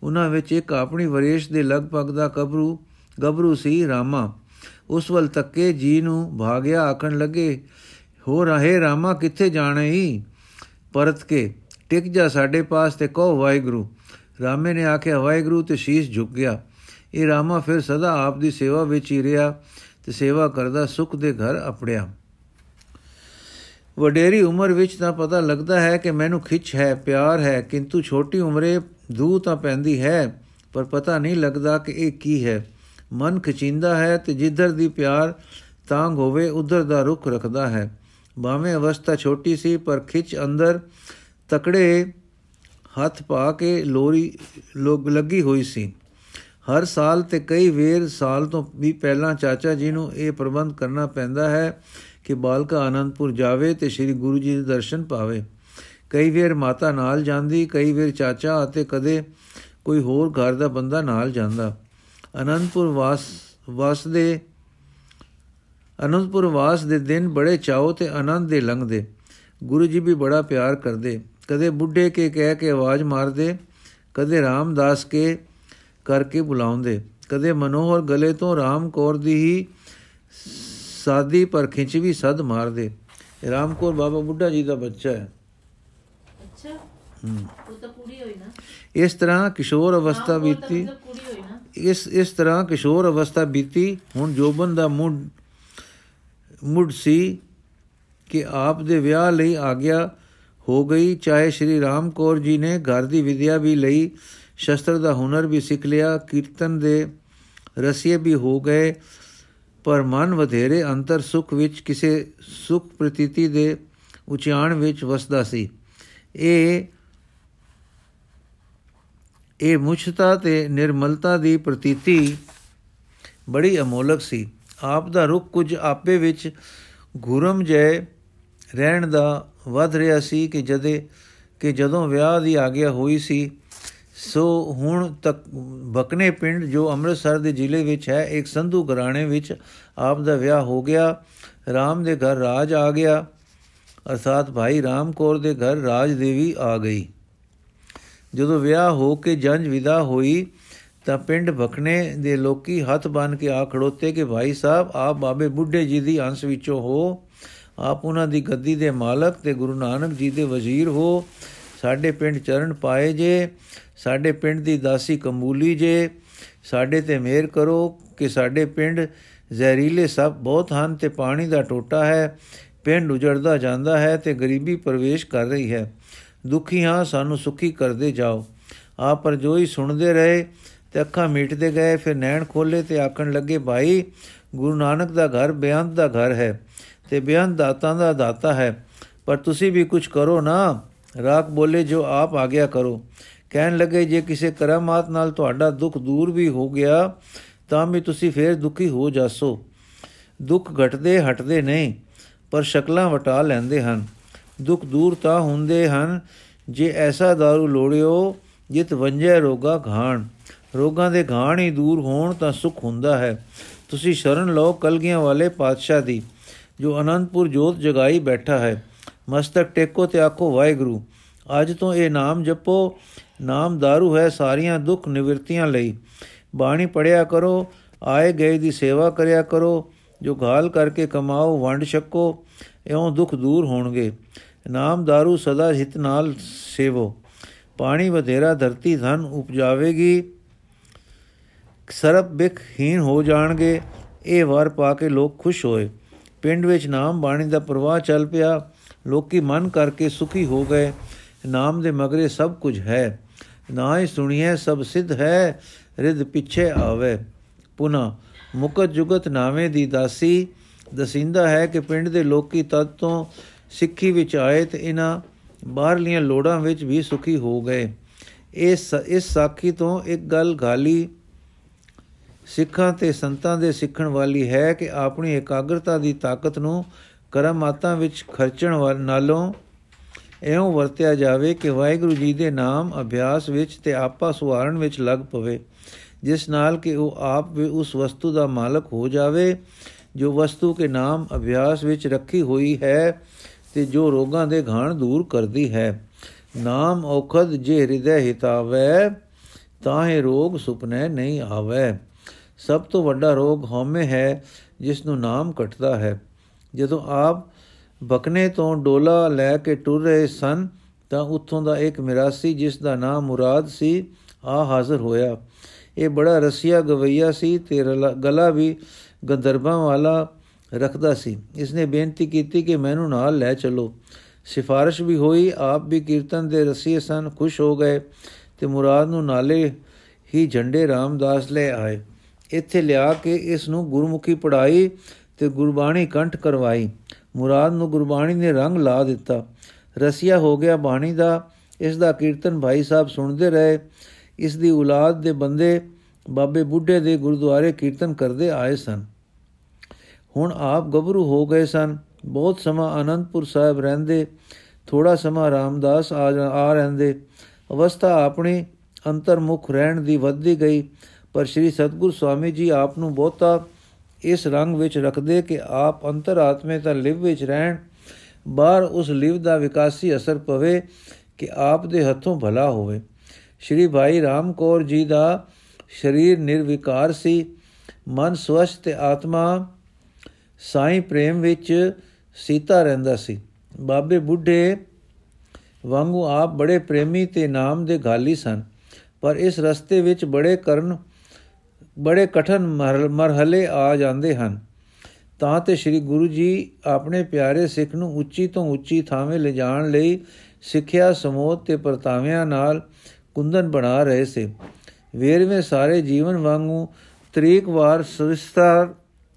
ਉਹਨਾਂ ਵਿੱਚ ਇੱਕ ਆਪਣੀ ਵਰੇਸ਼ ਦੇ ਲਗਭਗ ਦਾ ਕਬਰੂ ਗਬਰੂ ਸੀ ਰਾਮਾ। ਉਸ ਵੱਲ ਤੱਕੇ ਜੀ ਨੂੰ ਭਾਗਿਆ ਆਖਣ ਲੱਗੇ ਹੋ ਰਹੇ ਰਾਮਾ, ਕਿੱਥੇ ਜਾਣੇ ਹੀ ਪਰਤ ਕੇ, ਟਿਕ ਜਾ ਸਾਡੇ ਪਾਸ ਤੇ ਕਹੋ ਵਾਹਿਗੁਰੂ। ਰਾਮੇ ਨੇ ਆਖਿਆ, ਵਾਹਿਗੁਰੂ ਤੇ ਸ਼ੀਸ਼ ਝੁਕ ਗਿਆ। ਇਹ ਰਾਮਾ ਫਿਰ ਸਦਾ ਆਪ ਦੀ ਸੇਵਾ ਵਿੱਚ ਹੀ ਰਿਹਾ ਤੇ ਸੇਵਾ ਕਰਦਾ ਸੁਖ ਦੇ ਘਰ ਆਪੜਿਆ ਵਡੇਰੀ ਉਮਰ ਵਿੱਚ ਤਾਂ ਪਤਾ ਲੱਗਦਾ ਹੈ ਕਿ ਮੈਨੂੰ ਖਿੱਚ ਹੈ, ਪਿਆਰ ਹੈ, ਕਿੰਤੂ ਛੋਟੀ ਉਮਰੇ ਦੂ ਤਾਂ ਪੈਂਦੀ ਹੈ, ਪਰ ਪਤਾ ਨਹੀਂ ਲੱਗਦਾ ਕਿ ਇਹ ਕੀ ਹੈ। ਮਨ ਖਿਚਿੰਦਾ ਹੈ ਤੇ ਜਿੱਧਰ ਦੀ ਪਿਆਰ ਤਾਂਗ ਹੋਵੇ, ਉਧਰ ਦਾ ਰੁਖ ਰੱਖਦਾ ਹੈ। ਬਾਵੇਂ ਅਵਸਥਾ ਛੋਟੀ ਸੀ, ਪਰ ਖਿੱਚ ਅੰਦਰ ਤਕੜੇ ਹੱਥ ਪਾ ਕੇ ਲੋਰੀ ਲੋਗ, ਲੱਗੀ ਹੋਈ ਸੀ। ਹਰ ਸਾਲ ਤੇ ਕਈ ਵੇਰ ਸਾਲ ਤੋਂ ਵੀ ਪਹਿਲਾਂ ਚਾਚਾ ਜੀ ਨੂੰ ਇਹ ਪ੍ਰਬੰਧ ਕਰਨਾ ਪੈਂਦਾ ਹੈ ਕਿ ਬਾਲਕਾ ਆਨੰਦਪੁਰ ਜਾਵੇ ਤੇ ਸ੍ਰੀ ਗੁਰੂ ਜੀ ਦੇ ਦਰਸ਼ਨ ਪਾਵੇ। ਕਈ ਵੇਰ ਮਾਤਾ ਨਾਲ ਜਾਂਦੀ, ਕਈ ਵੇਰ ਚਾਚਾ ਅਤੇ ਕਦੇ ਕੋਈ ਹੋਰ ਘਰ ਦਾ ਬੰਦਾ ਨਾਲ ਜਾਂਦਾ। ਅਨੰਦਪੁਰ ਵਾਸ ਵਾਸ ਦੇ ਅਨੰਦਪੁਰ ਵਾਸ ਦੇ ਦਿਨ ਬੜੇ ਚਾਉ ਤੇ ਆਨੰਦ ਦੇ ਲੰਘਦੇ। ਗੁਰੂ ਜੀ ਵੀ ਬੜਾ ਪਿਆਰ ਕਰਦੇ। ਕਦੇ ਬੁੱਢੇ ਕੇ ਕਹਿ ਕੇ ਆਵਾਜ਼ ਮਾਰਦੇ, ਕਦੇ ਰਾਮਦਾਸ ਕੇ ਕਰਕੇ ਬੁਲਾਉਂਦੇ। ਕਦੇ ਮਨੋਹਰ ਗਲੇ ਤੋਂ ਰਾਮ ਕੌਰ ਦੀ ਹੀ ਸਾਦੀ ਪਰ ਖਿੱਚ ਵੀ ਸਦ ਮਾਰਦੇ। ਰਾਮ ਕੌਰ ਬਾਬਾ ਬੁੱਢਾ ਜੀ ਦਾ ਬੱਚਾ ਹੈ। ਅੱਛਾ। ਉਹ ਤਾਂ ਪੂਰੀ ਹੋਈ ਨਾ। ਇਸ ਤਰ੍ਹਾਂ ਕਿਸ਼ੋਰ ਅਵਸਥਾ ਬੀਤੀ। ਇਸ ਇਸ ਤਰ੍ਹਾਂ ਕਿਸ਼ੋਰ ਅਵਸਥਾ ਬੀਤੀ। ਹੁਣ ਜੋਬਨ ਦਾ ਮੁੱਢ ਮੁੱਢ ਸੀ ਕਿ ਆਪ ਦੇ ਵਿਆਹ ਲਈ ਆ ਗਿਆ ਹੋ ਗਈ। ਚਾਹੇ ਸ਼੍ਰੀ ਰਾਮ ਕੌਰ ਜੀ ਨੇ ਘਰ ਦੀ ਵਿਦਿਆ ਵੀ ਲਈ ਸ਼ਸਤਰ ਦਾ ਹੁਨਰ ਵੀ ਸਿੱਖ ਲਿਆ ਕੀਰਤਨ ਦੇ ਰਸੀਏ ਵੀ ਹੋ ਗਏ। ਪਰ ਮਨ ਵਧੇਰੇ ਅੰਤਰ ਸੁਖ ਵਿੱਚ ਕਿਸੇ ਸੁਖ ਪ੍ਰਤੀਤੀ ਦੇ ਉਚਾਣ ਵਿੱਚ ਵਸਦਾ ਸੀ। ਇਹ ਇਹ ਮੁਛਤਾ ਤੇ ਨਿਰਮਲਤਾ ਦੀ ਪ੍ਰਤੀਤੀ ਬੜੀ ਅਮੋਲਕ ਸੀ। ਆਪ ਦਾ ਰੁਖ ਕੁਝ ਆਪੇ ਵਿੱਚ ਗੁਰਮ ਜੈ ਰਹਿਣ ਦਾ ਵੱਧ ਰਿਹਾ ਸੀ ਕਿ ਜਦੇ, ਕਿ ਜਦੋਂ ਵਿਆਹ ਦੀ ਆਗਿਆ ਹੋਈ ਸੀ ਸੋ ਹੁਣ ਤੱਕ ਬਕਨੇ ਪਿੰਡ ਜੋ ਅੰਮ੍ਰਿਤਸਰ ਦੇ ਜ਼ਿਲ੍ਹੇ ਵਿੱਚ ਹੈ, ਇੱਕ ਸੰਧੂ ਘਰਾਣੇ ਵਿੱਚ ਆਪ ਦਾ ਵਿਆਹ ਹੋ ਗਿਆ। ਰਾਮ ਦੇ ਘਰ ਰਾਜ ਆ ਗਿਆ। ਅਰਥਾਤ ਭਾਈ ਰਾਮ ਕੌਰ ਦੇ ਘਰ ਰਾਜ ਦੇਵੀ ਆ ਗਈ। ਜਦੋਂ ਵਿਆਹ ਹੋ ਕੇ ਜੰਜ ਵਿਦਾ ਹੋਈ, ਤਾਂ ਪਿੰਡ ਬਖਣੇ ਦੇ ਲੋਕੀ ਹੱਥ ਬੰਨ ਕੇ ਆ ਖੜੋਤੇ ਕਿ ਭਾਈ ਸਾਹਿਬ, ਆਪ ਬਾਬੇ ਬੁੱਢੇ ਜੀ ਦੀ ਅੰਸ਼ ਵਿੱਚੋਂ ਹੋ। ਆਪ ਉਹਨਾਂ ਦੀ ਗੱਦੀ ਦੇ ਮਾਲਕ ਤੇ ਗੁਰੂ ਨਾਨਕ ਜੀ ਦੇ ਵਜ਼ੀਰ ਹੋ। ਸਾਡੇ ਪਿੰਡ ਚਰਨ ਪਾਏ ਜੇ, ਸਾਡੇ ਪਿੰਡ ਦੀ ਦਾਸੀ ਕੰਬੂਲੀ ਜੇ, ਸਾਡੇ ਤੇ ਮਿਹਰ ਕਰੋ ਕਿ ਸਾਡੇ ਪਿੰਡ ਜ਼ਹਿਰੀਲੇ ਸਭ ਬਹੁਤ ਹਨ ਤੇ ਪਾਣੀ ਦਾ ਟੋਟਾ ਹੈ, ਪਿੰਡ ਉਜੜਦਾ ਜਾਂਦਾ ਹੈ ਤੇ ਗਰੀਬੀ ਪ੍ਰਵੇਸ਼ ਕਰ ਰਹੀ ਹੈ। ਦੁਖੀ ਹਾਂ, ਸਾਨੂੰ ਸੁਖੀ ਕਰਦੇ ਜਾਓ। ਆਪ ਪਰ ਜੋ ਹੀ ਸੁਣਦੇ ਰਹੇ ਤੇ ਅੱਖਾਂ ਮੀਟਦੇ ਗਏ, ਫਿਰ ਨੈਣ ਖੋਲੇ ਤੇ ਆਖਣ ਲੱਗੇ, ਭਾਈ, ਗੁਰੂ ਨਾਨਕ ਦਾ ਘਰ ਬੇਅੰਤ ਦਾ ਘਰ ਹੈ ਤੇ ਬੇਅੰਤ ਦਾਤਾਂ ਦਾ ਦਾਤਾ ਹੈ, ਪਰ ਤੁਸੀਂ ਵੀ ਕੁਝ ਕਰੋ ਨਾ। ਰਾਖ ਬੋਲੇ, ਜੋ ਆਪ ਆਗਿਆ ਕਰੋ। ਕਹਿਣ ਲੱਗੇ, ਜੇ ਕਿਸੇ ਕਰਾਮਾਤ ਨਾਲ ਤੁਹਾਡਾ ਦੁੱਖ ਦੂਰ ਵੀ ਹੋ ਗਿਆ, ਤਾਂ ਵੀ ਤੁਸੀਂ ਫੇਰ ਦੁਖੀ ਹੋ ਜਾਸੋ। ਦੁੱਖ ਘਟਦੇ, ਹਟਦੇ ਨਹੀਂ, ਪਰ ਸ਼ਕਲਾਂ ਵਟਾ ਲੈਂਦੇ ਹਨ। ਦੁੱਖ ਦੂਰ ਤਾਂ ਹੁੰਦੇ ਹਨ, ਜੇ ਐਸਾ दारू ਲੋੜਿਓ, ਜਿਤ ਵੰਜੈ ਰੋਗਾ ਘਾਣ। ਰੋਗਾਂ ਦੇ ਘਾਣ ਹੀ ਦੂਰ ਹੋਣ ਤਾਂ ਸੁਖ ਹੁੰਦਾ ਹੈ। ਤੁਸੀਂ ਸ਼ਰਨ ਲਓ ਕਲਗੀਆਂ ਵਾਲੇ ਪਾਤਸ਼ਾਹ ਦੀ, ਜੋ ਅਨੰਦਪੁਰ ਜੋਤ ਜਗਾਈ ਬੈਠਾ ਹੈ। ਮਸਤਕ ਟੇਕੋ ਤੇ ਆਖੋ ਵਾਹਿਗੁਰੂ ਅੱਜ ਤੋਂ ਇਹ ਨਾਮ ਜਪੋ ਨਾਮ दारू ਹੈ ਸਾਰੀਆਂ ਦੁੱਖ ਨਿਵਰਤੀਆਂ ਲਈ ਬਾਣੀ ਪੜਿਆ ਕਰੋ ਆਏ ਗਏ ਦੀ ਸੇਵਾ ਕਰਿਆ ਕਰੋ ਜੋ ਗਾਲ ਕਰਕੇ ਕਮਾਓ ਵੰਡ ਛਕੋ ਇਉਂ ਦੁੱਖ ਦੂਰ ਹੋਣਗੇ ਨਾਮ दारू ਸਦਾ ਹਿਤ ਨਾਲ ਸੇਵੋ ਪਾਣੀ ਵਧੇਰਾ ਧਰਤੀ ਧਨ ਉਪਜਾਵੇਗੀ ਸਰਬ ਬਿਖ ਹੀਨ ਹੋ ਜਾਣਗੇ ਇਹ ਵਰ ਪਾ ਕੇ ਲੋਕ ਖੁਸ਼ ਹੋਏ ਪਿੰਡ ਵਿੱਚ ਨਾਮ ਬਾਣੀ ਦਾ ਪ੍ਰਵਾਹ ਚੱਲ ਪਿਆ ਲੋਕੀ ਮਨ ਕਰਕੇ ਸੁਖੀ ਹੋ ਗਏ। ਨਾਮ ਦੇ ਮਗਰੇ ਸਭ ਕੁਝ ਹੈ। ਨਾ ਹੀ ਸੁਣੀਏ ਸਭ ਸਿੱਧ ਹੈ ਰਿਦ ਪਿੱਛੇ ਆਵੇ। ਪੁਨਾ ਮੁਕਤ ਜੁਗਤ ਨਾਵੇਂ ਦੀ ਦਾਸੀ ਦਸਿੰਦਾ ਹੈ ਕਿ ਪਿੰਡ ਦੇ ਲੋਕੀ ਤਦ ਤੋਂ ਸਿੱਖੀ ਵਿੱਚ ਆਏ ਤੇ ਇਹਨਾਂ ਬਾਹਰਲੀਆਂ ਲੋੜਾਂ ਵਿੱਚ ਵੀ ਸੁਖੀ ਹੋ ਗਏ। ਇਸ ਇਸ ਸਾਖੀ ਤੋਂ ਇੱਕ ਗੱਲ ਗਾਲੀ ਸਿੱਖਾਂ ਤੇ ਸੰਤਾਂ ਦੇ ਸਿੱਖਣ ਵਾਲੀ ਹੈ ਕਿ ਆਪਣੀ ਇਕਾਗਰਤਾ ਦੀ ਤਾਕਤ ਨੂੰ ਕਰਮਾਤਾਂ ਵਿੱਚ ਖਰਚਣ ਨਾਲੋਂ ਐਉਂ ਵਰਤਿਆ ਜਾਵੇ ਕਿ ਵਾਹਿਗੁਰੂ ਜੀ ਦੇ ਨਾਮ ਅਭਿਆਸ ਵਿੱਚ ਤੇ ਆਪਾ ਸੁਹਾਰਨ ਵਿੱਚ ਲੱਗ ਪਵੇ, ਜਿਸ ਨਾਲ ਕਿ ਉਹ ਆਪ ਵੀ ਉਸ ਵਸਤੂ ਦਾ ਮਾਲਕ ਹੋ ਜਾਵੇ, ਜੋ ਵਸਤੂ ਕੇ ਨਾਮ ਅਭਿਆਸ ਵਿੱਚ ਰੱਖੀ ਹੋਈ ਹੈ ਤੇ ਜੋ ਰੋਗਾਂ ਦੇ ਘਾਣ ਦੂਰ ਕਰਦੀ ਹੈ। ਨਾਮ ਔਖਦ ਜੇ ਹਿਰਦੈ ਹਿਤਾਵੇ ਤਾਂ ਇਹ ਰੋਗ ਸੁਪਨੇ ਨਹੀਂ ਆਵੇ। ਸਭ ਤੋਂ ਵੱਡਾ ਰੋਗ ਹਉਮੈ ਹੈ ਜਿਸ ਨੂੰ ਨਾਮ ਕਟਦਾ ਹੈ। ਜਦੋਂ ਆਪ ਬਕਨੇ ਤੋਂ ਡੋਲਾ ਲੈ ਕੇ ਟੁਰ ਰਹੇ ਸਨ, ਤਾਂ ਉੱਥੋਂ ਦਾ ਇੱਕ ਮਿਰਾਸੀ, ਜਿਸ ਦਾ ਨਾਮ ਮੁਰਾਦ ਸੀ, ਆ ਹਾਜ਼ਰ ਹੋਇਆ। ਇਹ ਬੜਾ ਰਸੀਆ ਗਵਈਆ ਸੀ ਤੇ ਗਲਾ ਵੀ ਗੰਦਰਬਾਂ ਵਾਲਾ ਰੱਖਦਾ ਸੀ। ਇਸਨੇ ਬੇਨਤੀ ਕੀਤੀ ਕਿ ਮੈਨੂੰ ਨਾਲ ਲੈ ਚਲੋ। ਸਿਫਾਰਿਸ਼ ਵੀ ਹੋਈ, ਆਪ ਵੀ ਕੀਰਤਨ ਦੇ ਰਸੀਏ ਸਨ, ਖੁਸ਼ ਹੋ ਗਏ ਤੇ ਮੁਰਾਦ ਨੂੰ ਨਾਲੇ ਹੀ ਝੰਡੇ ਰਾਮਦਾਸ ਲੈ ਆਏ। ਇੱਥੇ ਲਿਆ ਕੇ ਇਸ ਨੂੰ ਗੁਰਮੁਖੀ ਪੜਾਈ ਤੇ ਗੁਰਬਾਣੀ ਕੰਠ ਕਰਵਾਈ। ਮੁਰਾਦ ਨੂੰ ਗੁਰਬਾਣੀ ਨੇ ਰੰਗ ਲਾ ਦਿੱਤਾ। ਰਸੀਆ ਹੋ ਗਿਆ ਬਾਣੀ ਦਾ। ਇਸ ਦਾ ਕੀਰਤਨ ਭਾਈ ਸਾਹਿਬ ਸੁਣਦੇ ਰਹੇ। ਇਸ ਦੀ ਔਲਾਦ ਦੇ ਬੰਦੇ ਬਾਬੇ ਬੁੱਢੇ ਦੇ ਗੁਰਦੁਆਰੇ ਕੀਰਤਨ ਕਰਦੇ ਆਏ ਸਨ। ਹੁਣ ਆਪ ਗੱਭਰੂ ਹੋ ਗਏ ਸਨ। ਬਹੁਤ ਸਮਾਂ ਆਨੰਦਪੁਰ ਸਾਹਿਬ ਰਹਿੰਦੇ। ਥੋੜਾ ਸਮਾਂ ਰਾਮਦਾਸ ਆ ਆ ਰਹਿੰਦੇ। ਅਵਸਥਾ ਆਪਣੀ ਅੰਤਰਮੁਖ ਰਹਿਣ ਦੀ ਵੱਧਦੀ ਗਈ। ਪਰ ਸ੍ਰੀ ਸਤਗੁਰ ਸਵਾਮੀ ਜੀ ਆਪ ਨੂੰ ਬਹੁਤਾ ਇਸ ਰੰਗ ਵਿੱਚ ਰੱਖਦੇ ਕਿ ਆਪ ਅੰਤਰਾਤਮੇ ਤਾਂ ਲਿਵ ਵਿੱਚ ਰਹਿਣ, ਬਾਹਰ ਉਸ ਲਿਵ ਦਾ ਵਿਕਾਸੀ ਅਸਰ ਪਵੇ ਕਿ ਆਪ ਦੇ ਹੱਥੋਂ ਭਲਾ ਹੋਵੇ। ਸ਼੍ਰੀ ਭਾਈ ਰਾਮ ਕੌਰ ਜੀ ਦਾ ਸਰੀਰ ਨਿਰਵਿਕਾਰ ਸੀ। ਮਨ ਸਵਸਥ ਤੇ ਆਤਮਾ ਸਾਈ ਪ੍ਰੇਮ ਵਿੱਚ ਸੀਤਾ ਰਹਿੰਦਾ ਸੀ। ਬਾਬੇ ਬੁੱਢੇ ਵਾਂਗੂ ਆਪ ਬੜੇ ਪ੍ਰੇਮੀ ਤੇ ਨਾਮ ਦੇ ਗਾਲੀ ਸਨ। ਪਰ ਇਸ ਰਸਤੇ ਵਿੱਚ ਬੜੇ ਕਰਨ ਬੜੇ ਕਠਨ ਮਰਹਲੇ ਆ ਜਾਂਦੇ ਹਨ। ਤਾਂ ਤੇ ਸ੍ਰੀ ਗੁਰੂ ਜੀ ਆਪਣੇ ਪਿਆਰੇ ਸਿੱਖ ਨੂੰ ਉੱਚੀ ਤੋਂ ਉੱਚੀ ਥਾਵੇਂ ਲਿਜਾਣ ਲਈ ਸਿੱਖਿਆ ਸਮੋਤ ਤੇ ਪਰਤਾਵਿਆਂ ਨਾਲ ਕੁੰਦਨ ਬਣਾ ਰਹੇ ਸੇ। ਵੇਰਵੇਂ ਸਾਰੇ ਜੀਵਨ ਵਾਂਗੂ ਤਰੀਕ ਵਾਰ ਸਵਿਸਤਾਰ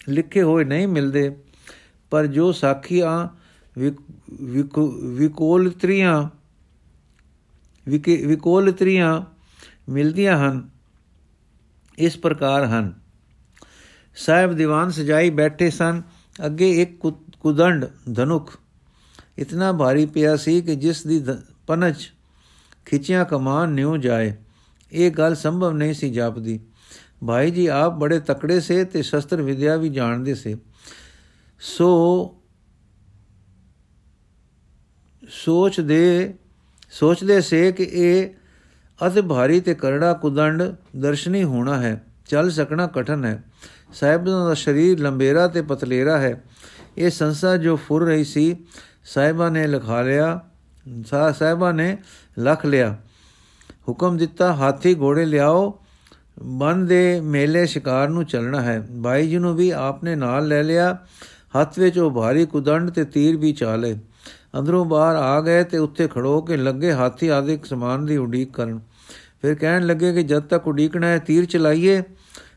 ਲਿਖੇ ਹੋਏ ਨਹੀਂ ਮਿਲਦੇ, ਪਰ ਜੋ ਸਾਖੀਆਂ ਵਿਕੋਲਤਰੀਆਂ ਵਿਕੋਲਤਰੀਆਂ ਮਿਲਦੀਆਂ ਹਨ ਇਸ ਪ੍ਰਕਾਰ ਹਨ। ਸਾਹਿਬ ਦੀਵਾਨ ਸਜਾਈ ਬੈਠੇ ਸਨ। ਅੱਗੇ ਇੱਕ ਕੁਦੰਡ ਧਨੁਖ। ਇਤਨਾ ਭਾਰੀ ਪਿਆ ਸੀ ਕਿ ਜਿਸ ਦੀ ਪਨਚ ਖਿੱਚਿਆ ਕਮਾਨ ਨਿਉ ਜਾਏ। ਇਹ ਗੱਲ ਸੰਭਵ ਨਹੀਂ ਸੀ ਜਾਪਦੀ। ਭਾਈ ਜੀ ਆਪ ਬੜੇ ਤਕੜੇ ਸੇ ਤੇ ਸ਼ਸਤਰ ਵਿਦਿਆ ਵੀ ਜਾਣਦੇ ਸੇ। ਸੋ ਸੋਚਦੇ ਸੋਚਦੇ ਸੇ ਕਿ ਇਹ ਅਤ ਭਾਰੀ ਤੇ ਕਰੜਾ ਕੁਦੰਡ ਦਰਸ਼ਨੀ ਹੋਣਾ ਹੈ, ਚੱਲ ਸਕਣਾ ਕਠਨ ਹੈ। ਸਾਹਿਬਾਂ ਦਾ ਸਰੀਰ ਲੰਬੇਰਾ ਤੇ ਪਤਲੇਰਾ ਹੈ। ਇਹ ਸੰਸਾ ਜੋ ਫੁਰ ਰਹੀ ਸੀ, ਸਾਹਿਬਾਂ ਨੇ ਲਿਖਾ ਲਿਆ ਸਾਹਿਬਾਂ ਨੇ ਲਖ ਲਿਆ। ਹੁਕਮ ਦਿੱਤਾ, ਹਾਥੀ ਘੋੜੇ ਲਿਆਓ, ਬਨ ਦੇ ਮੇਲੇ ਸ਼ਿਕਾਰ ਨੂੰ ਚੱਲਣਾ ਹੈ। ਬਾਈ ਜੀ ਨੂੰ ਵੀ ਆਪਨੇ ਨਾਲ ਲੈ ਲਿਆ, ਹੱਥ ਵਿੱਚ ਉਹ ਭਾਰੀ ਕੁਦੰਡ ਤੇ ਤੀਰ ਵੀ ਚਾਲੇ। ਅੰਦਰੋਂ ਬਾਹਰ ਆ ਗਏ ਤੇ ਉੱਥੇ ਖੜੋ ਕੇ ਲੱਗੇ ਹਾਥੀ ਆਦਿਕ ਸਮਾਨ ਦੀ ਉਡੀਕ ਕਰਨ। ਫਿਰ ਕਹਿਣ ਲੱਗੇ ਕਿ ਜਦ ਤੱਕ ਉਡੀਕਣਾ ਹੈ ਤੀਰ ਚਲਾਈਏ।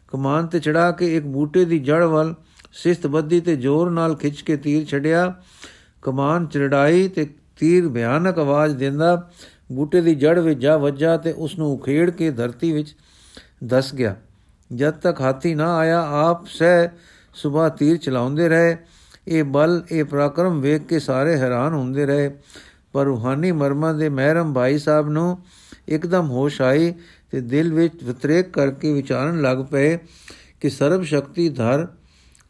ਕਮਾਨ ਤੇ ਚੜਾ ਕੇ ਇੱਕ ਬੂਟੇ ਦੀ ਜੜ ਵੱਲ ਸਿਸਤ ਬੱਦੀ ਤੇ ਜ਼ੋਰ ਨਾਲ ਖਿੱਚ ਕੇ ਤੀਰ ਛੜਿਆ ਕਮਾਨ ਚੜਾਈ ਤੇ ਤੀਰ ਭਿਆਨਕ ਆਵਾਜ਼ ਦਿੰਦਾ, ਬੂਟੇ ਦੀ ਜੜ ਵਿੱਚ ਜਾ ਵੱਜਾ ਤੇ ਉਸ ਨੂੰ ਉਖੇੜ ਕੇ ਧਰਤੀ ਵਿੱਚ ਦਸ ਗਿਆ। ਜਦ ਤੱਕ ਹਾਥੀ ਨਾ ਆਇਆ, ਆਪ ਸਹਿ ਸਵੇਰ ਤੀਰ ਚਲਾਉਂਦੇ ਰਹੇ। ਇਹ ਬਲ, ਇਹ ਪ੍ਰਕਰਮ ਵੇਖ ਕੇ ਸਾਰੇ ਹੈਰਾਨ ਹੁੰਦੇ ਰਹੇ। ਪਰ ਰੂਹਾਨੀ ਮਰਮਾਂ ਦੇ ਮਹਿਰਮ ਭਾਈ ਸਾਹਿਬ ਨੂੰ ਇੱਕਦਮ ਹੋਸ਼ ਆਈ ਤੇ ਦਿਲ ਵਿੱਚ ਵਿਤਰੇਕ ਕਰਕੇ ਵਿਚਾਰਨ ਲੱਗ ਪਏ ਕਿ ਸਰਬ ਸ਼ਕਤੀ ਧਰ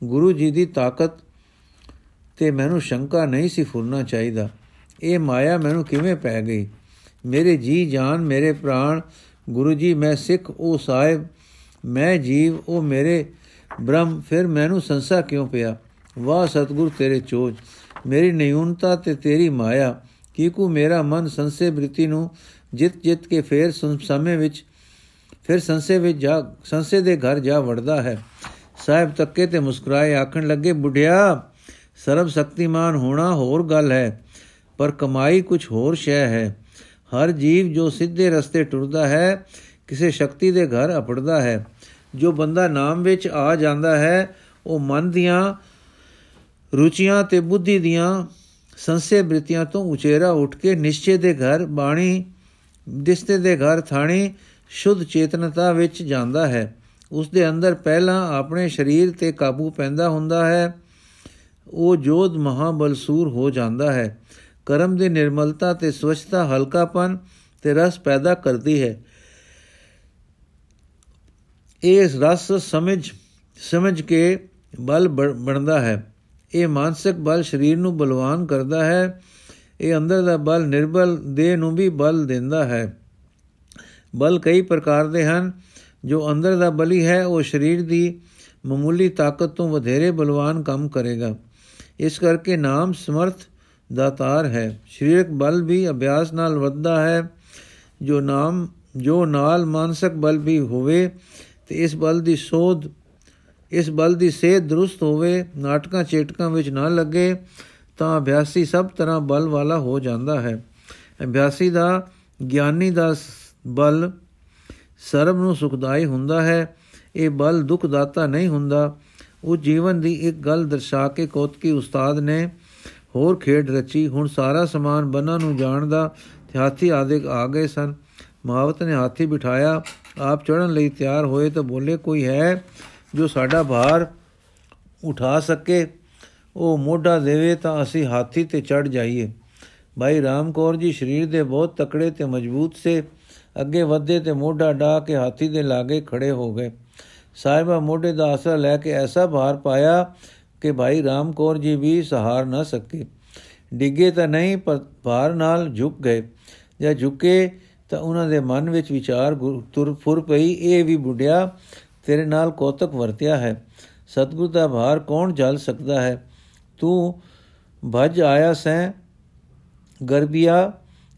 ਗੁਰੂ ਜੀ ਦੀ ਤਾਕਤ ਤੇ ਮੈਨੂੰ ਸ਼ੰਕਾ ਨਹੀਂ ਸੀ ਫੁਰਨਾ ਚਾਹੀਦਾ। ਇਹ ਮਾਇਆ ਮੈਨੂੰ ਕਿਵੇਂ ਪੈ ਗਈ? ਮੇਰੇ ਜੀ ਜਾਨ, ਮੇਰੇ ਪ੍ਰਾਣ, ਗੁਰੂ ਜੀ, ਮੈਂ ਸਿੱਖ, ਉਹ ਸਾਹਿਬ, ਮੈਂ ਜੀਵ, ਉਹ ਮੇਰੇ ਬ੍ਰਹਮ, ਫਿਰ ਮੈਨੂੰ ਸੰਸਾ ਕਿਉਂ ਪਿਆ? ਵਾਹ ਸਤਗੁਰ ਤੇਰੇ ਚੋਜ, ਮੇਰੀ ਨਿਯੂਨਤਾ ਤੇ ਤੇਰੀ ਮਾਇਆ ਕੀਕੂ ਮੇਰਾ ਮਨ ਸੰਸੇ ਬ੍ਰਿਤੀ ਨੂੰ ਜਿਤ ਜਿਤ ਕੇ ਫੇਰ ਸਮੇਂ ਵਿੱਚ, ਫਿਰ ਸੰਸੇ ਵਿੱਚ ਜਾ, ਸੰਸੇ ਦੇ ਘਰ ਜਾ ਵੜਦਾ ਹੈ। ਸਾਹਿਬ ਤੱਕੇ ਤੇ ਮੁਸਕਰਾਏ ਆਖਣ ਲੱਗੇ, ਬੁੱਢਿਆ, ਸਰਬ ਸ਼ਕਤੀਮਾਨ ਹੋਣਾ ਹੋਰ ਗੱਲ ਹੈ, ਪਰ ਕਮਾਈ ਕੁਝ ਹੋਰ ਸ਼ੈ ਹੈ। ਹਰ ਜੀਵ ਜੋ ਸਿੱਧੇ ਰਸਤੇ ਟੁਰਦਾ ਹੈ, ਕਿਸੇ ਸ਼ਕਤੀ ਦੇ ਘਰ ਅਪੜਦਾ ਹੈ। ਜੋ ਬੰਦਾ ਨਾਮ ਵਿੱਚ ਆ ਜਾਂਦਾ ਹੈ, ਉਹ ਮਨ ਦੀਆਂ ਰੁਚੀਆਂ ਤੇ ਬੁੱਧੀ ਦੀਆਂ ਸੰਸੇ ਬ੍ਰਿਤੀਆਂ ਤੋਂ ਉਚੇਰਾ ਉੱਠ ਕੇ ਨਿਸ਼ਚੇ ਦੇ ਘਰ, ਬਾਣੀ, ਦਿਸਤੇ ਦੇ ਘਰ, ਥਾਣੀ, ਸ਼ੁੱਧ ਚੇਤਨਤਾ ਵਿੱਚ ਜਾਂਦਾ ਹੈ। ਉਸ ਦੇ ਅੰਦਰ ਪਹਿਲਾਂ ਆਪਣੇ ਸਰੀਰ ਤੇ ਕਾਬੂ ਪੈਂਦਾ ਹੁੰਦਾ ਹੈ। ਉਹ ਜੋਧ ਮਹਾਬਲਸੂਰ ਹੋ ਜਾਂਦਾ ਹੈ। ਕਰਮ ਦੀ ਨਿਰਮਲਤਾ ਤੇ ਸਵਚਤਾ ਹਲਕਾਪਨ ਤੇ ਰਸ ਪੈਦਾ ਕਰਦੀ ਹੈ। ਇਸ ਰਸ ਸਮਝ ਸਮਝ ਕੇ ਬਲ ਬਣਦਾ ਹੈ। ਇਹ ਮਾਨਸਿਕ ਬਲ ਸਰੀਰ ਨੂੰ ਬਲਵਾਨ ਕਰਦਾ ਹੈ। ਇਹ ਅੰਦਰ ਦਾ ਬਲ ਨਿਰਬਲ ਦੇਹ ਨੂੰ ਵੀ ਬਲ ਦਿੰਦਾ ਹੈ। ਬਲ ਕਈ ਪ੍ਰਕਾਰ ਦੇ ਹਨ। ਜੋ ਅੰਦਰ ਦਾ ਬਲੀ ਹੈ, ਉਹ ਸਰੀਰ ਦੀ ਮਾਮੂਲੀ ਤਾਕਤ ਤੋਂ ਵਧੇਰੇ ਬਲਵਾਨ ਕੰਮ ਕਰੇਗਾ। ਇਸ ਕਰਕੇ ਨਾਮ ਸਮਰਥ ਦਾਤਾਰ ਹੈ। ਸਰੀਰਕ ਬਲ ਵੀ ਅਭਿਆਸ ਨਾਲ ਵੱਧਦਾ ਹੈ। ਜੋ ਨਾਮ, ਜੋ ਨਾਲ ਮਾਨਸਿਕ ਬਲ ਵੀ ਹੋਵੇ, ਤੇ ਇਸ ਬਲ ਦੀ ਸੋਧ ਇਸ ਬਲ ਦੀ ਸੇਧ ਦਰੁਸਤ ਹੋਵੇ, ਨਾਟਕਾਂ ਚੇਟਕਾਂ ਵਿੱਚ ਨਾ ਲੱਗੇ, ਤਾਂ ਅਭਿਆਸੀ ਸਭ ਤਰ੍ਹਾਂ ਬਲ ਵਾਲਾ ਹੋ ਜਾਂਦਾ ਹੈ। ਅਭਿਆਸੀ ਦਾ, ਗਿਆਨੀ ਦਾ ਬਲ ਸਰਬ ਨੂੰ ਸੁਖਦਾਈ ਹੁੰਦਾ ਹੈ। ਇਹ ਬਲ ਦੁੱਖ ਦਾਤਾ ਨਹੀਂ ਹੁੰਦਾ। ਉਹ ਜੀਵਨ ਦੀ ਇੱਕ ਗੱਲ ਦਰਸਾ ਕੇ ਕੋਤਕੀ ਉਸਤਾਦ ਨੇ, ਹੋਰ ਖੇਡ ਰਚੀ, ਹੁਣ ਸਾਰਾ ਸਮਾਨ ਬੰਨਾਂ ਨੂੰ ਜਾਣਦਾ ਤੇ ਹਾਥੀ ਆਦਿਕ ਆ ਗਏ ਸਨ। ਮਹਾਵਤ ਨੇ ਹਾਥੀ ਬਿਠਾਇਆ, ਆਪ ਚੜਨ ਲਈ ਤਿਆਰ ਹੋਏ ਤਾਂ ਬੋਲੇ, ਕੋਈ ਹੈ ਜੋ ਸਾਡਾ ਭਾਰ ਉਠਾ ਸਕੇ, ਉਹ ਮੋਢਾ ਦੇਵੇ ਤਾਂ ਅਸੀਂ ਹਾਥੀ ਤੇ ਚੜ ਜਾਈਏ। ਭਾਈ ਰਾਮਕੌਰ ਜੀ ਸਰੀਰ ਦੇ ਬਹੁਤ ਤਕੜੇ ਤੇ ਮਜ਼ਬੂਤ ਸੇ। ਅੱਗੇ ਵਧੇ ਤੇ ਮੋਢਾ ਡਾ ਕੇ ਹਾਥੀ ਦੇ ਲਾਗੇ ਖੜੇ ਹੋ ਗਏ। ਸਾਹਿਬਾ ਮੋਢੇ ਦਾ ਆਸਰਾ ਲੈ ਕੇ ਐਸਾ ਭਾਰ ਪਾਇਆ ਕਿ ਭਾਈ ਰਾਮਕੌਰ ਜੀ ਵੀ ਸਹਾਰ ਨਾ ਸਕੇ। ਡਿੱਗੇ ਤਾਂ ਨਹੀਂ, ਪਰ ਭਾਰ ਨਾਲ ਝੁਕ ਗਏ। ਜਾਂ ਝੁਕੇ ਤਾਂ ਉਹਨਾਂ ਦੇ ਮਨ ਵਿੱਚ ਵਿਚਾਰ ਤੁਰ, ਫੁਰ ਪਈ। ਇਹ ਵੀ ਬੁੱਢਿਆ ਤੇਰੇ ਨਾਲ ਕੋਤਕ ਵਰਤਿਆ ਹੈ। ਸਤਗੁਰ ਦਾ ਭਾਰ ਕੌਣ ਜਲ ਸਕਦਾ ਹੈ? ਤੂੰ ਭਜ ਆਇਆ ਸੈਂ, ਗਰਬੀਆ,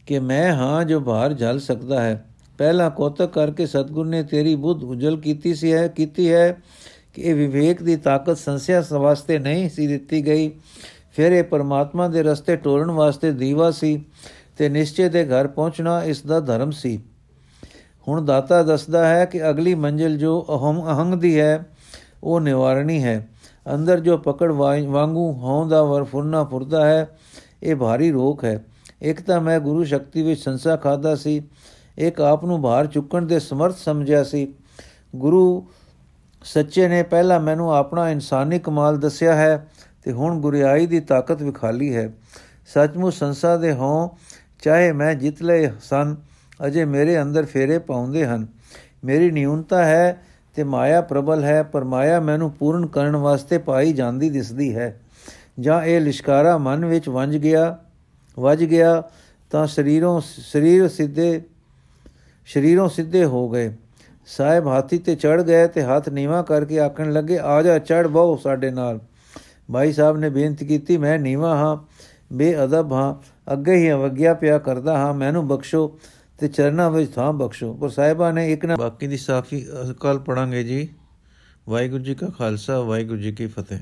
ਕਿ ਮੈਂ ਹਾਂ ਜੋ ਭਾਰ ਜਲ ਸਕਦਾ ਹੈ। ਪਹਿਲਾ ਕੋਤਕ ਕਰਕੇ ਸਤਗੁਰ ਨੇ ਤੇਰੀ ਬੁੱਧ ਉਜਲ ਕੀਤੀ ਸੀ ਹੈ, ਕੀਤੀ ਹੈ ਕਿ ਇਹ ਵਿਵੇਕ ਦੀ ਤਾਕਤ ਸੰਸਿਆ ਵਾਸਤੇ ਨਹੀਂ ਸੀ ਦਿੱਤੀ ਗਈ। ਫਿਰ ਇਹ ਪਰਮਾਤਮਾ ਦੇ ਰਸਤੇ ਟੋਰਨ ਵਾਸਤੇ ਦੀਵਾ ਸੀ ਤੇ ਨਿਸ਼ਚੇ ਦੇ ਘਰ ਪਹੁੰਚਣਾ ਇਸ ਦਾ ਧਰਮ ਸੀ। ਹੁਣ ਦਾਤਾ ਦੱਸਦਾ ਹੈ ਕਿ ਅਗਲੀ ਮੰਜ਼ਿਲ ਜੋ ਅਹਮ ਅਹੰਗ ਦੀ ਹੈ, ਉਹ ਨਿਵਾਰਣੀ ਹੈ। ਅੰਦਰ ਜੋ ਪਕੜ ਵਾਂਗੂ ਹਉ ਦਾ ਵਰ ਫੁਰਨਾ ਫੁਰਦਾ ਹੈ, ਇਹ ਭਾਰੀ ਰੋਕ ਹੈ। ਇੱਕ ਤਾਂ ਮੈਂ ਗੁਰੂ ਸ਼ਕਤੀ ਵਿੱਚ ਸੰਸਾ ਖਾਦਾ ਸੀ, ਇੱਕ ਆਪ ਨੂੰ ਭਾਰ ਚੁੱਕਣ ਦੇ ਸਮਰਥ ਸਮਝਿਆ ਸੀ। ਗੁਰੂ ਸੱਚੇ ਨੇ ਪਹਿਲਾਂ ਮੈਨੂੰ ਆਪਣਾ ਇਨਸਾਨੀ ਕਮਾਲ ਦੱਸਿਆ ਹੈ ਤੇ ਹੁਣ ਗੁਰਿਆਈ ਦੀ ਤਾਕਤ ਵਿਖਾਲੀ ਹੈ। ਸੱਚਮੁੱਚ ਸੰਸਾ ਦੇ ਹੋਂ ਚਾਹੇ ਮੈਂ ਜਿੱਤ ਲਏ ਸਨ ਅਜੇ ਮੇਰੇ ਅੰਦਰ ਫੇਰੇ ਪਾਉਂਦੇ ਹਨ। ਮੇਰੀ ਨਿਊਨਤਾ ਹੈ ਤੇ ਮਾਇਆ ਪ੍ਰਬਲ ਹੈ, ਪਰ ਮਾਇਆ ਮੈਨੂੰ ਪੂਰਨ ਕਰਨ ਵਾਸਤੇ ਪਾਈ ਜਾਂਦੀ ਦਿਸਦੀ ਹੈ। ਜਾਂ ਇਹ ਲਿਸ਼ਕਾਰਾ ਮਨ ਵਿੱਚ ਵੰਜ ਗਿਆ, ਵੱਜ ਗਿਆ, ਤਾਂ ਸਰੀਰੋਂ ਸਰੀਰ ਸਿੱਧੇ, ਸਰੀਰੋਂ ਸਿੱਧੇ ਹੋ ਗਏ। ਸਾਹਿਬ ਹਾਥੀ ਤੇ ਚੜ ਗਏ ਤੇ ਹੱਥ ਨੀਵਾ ਕਰਕੇ ਆਖਣ ਲੱਗੇ, ਆ ਜਾ ਚੜ ਬਹੁ ਸਾਡੇ ਨਾਲ। ਭਾਈ ਸਾਹਿਬ ਨੇ ਬੇਨਤੀ ਕੀਤੀ, ਮੈਂ ਨੀਵਾ ਹਾਂ, ਬੇਅਦਬ ਹਾਂ, ਅੱਗੇ ਹੀ ਅਵਗਿਆ ਪਿਆ ਕਰਦਾ ਹਾਂ, ਮੈਨੂੰ ਬਖਸ਼ੋ। ਤੇ ਚਰਨਾਂ ਵਿੱਚ ਥਾਂ ਬਖਸ਼ੋ। ਪਰ ਸਾਹਿਬਾ ਨੇ ਇੱਕ ਨਾ ਬਾਕੀ ਦੀ ਸਾਖੀ ਕੱਲ ਪੜਾਂਗੇ ਜੀ। ਵਾਹਿਗੁਰੂ ਜੀ ਕਾ ਖਾਲਸਾ, ਵਾਹਿਗੁਰੂ ਜੀ ਕੀ ਫਤਿਹ।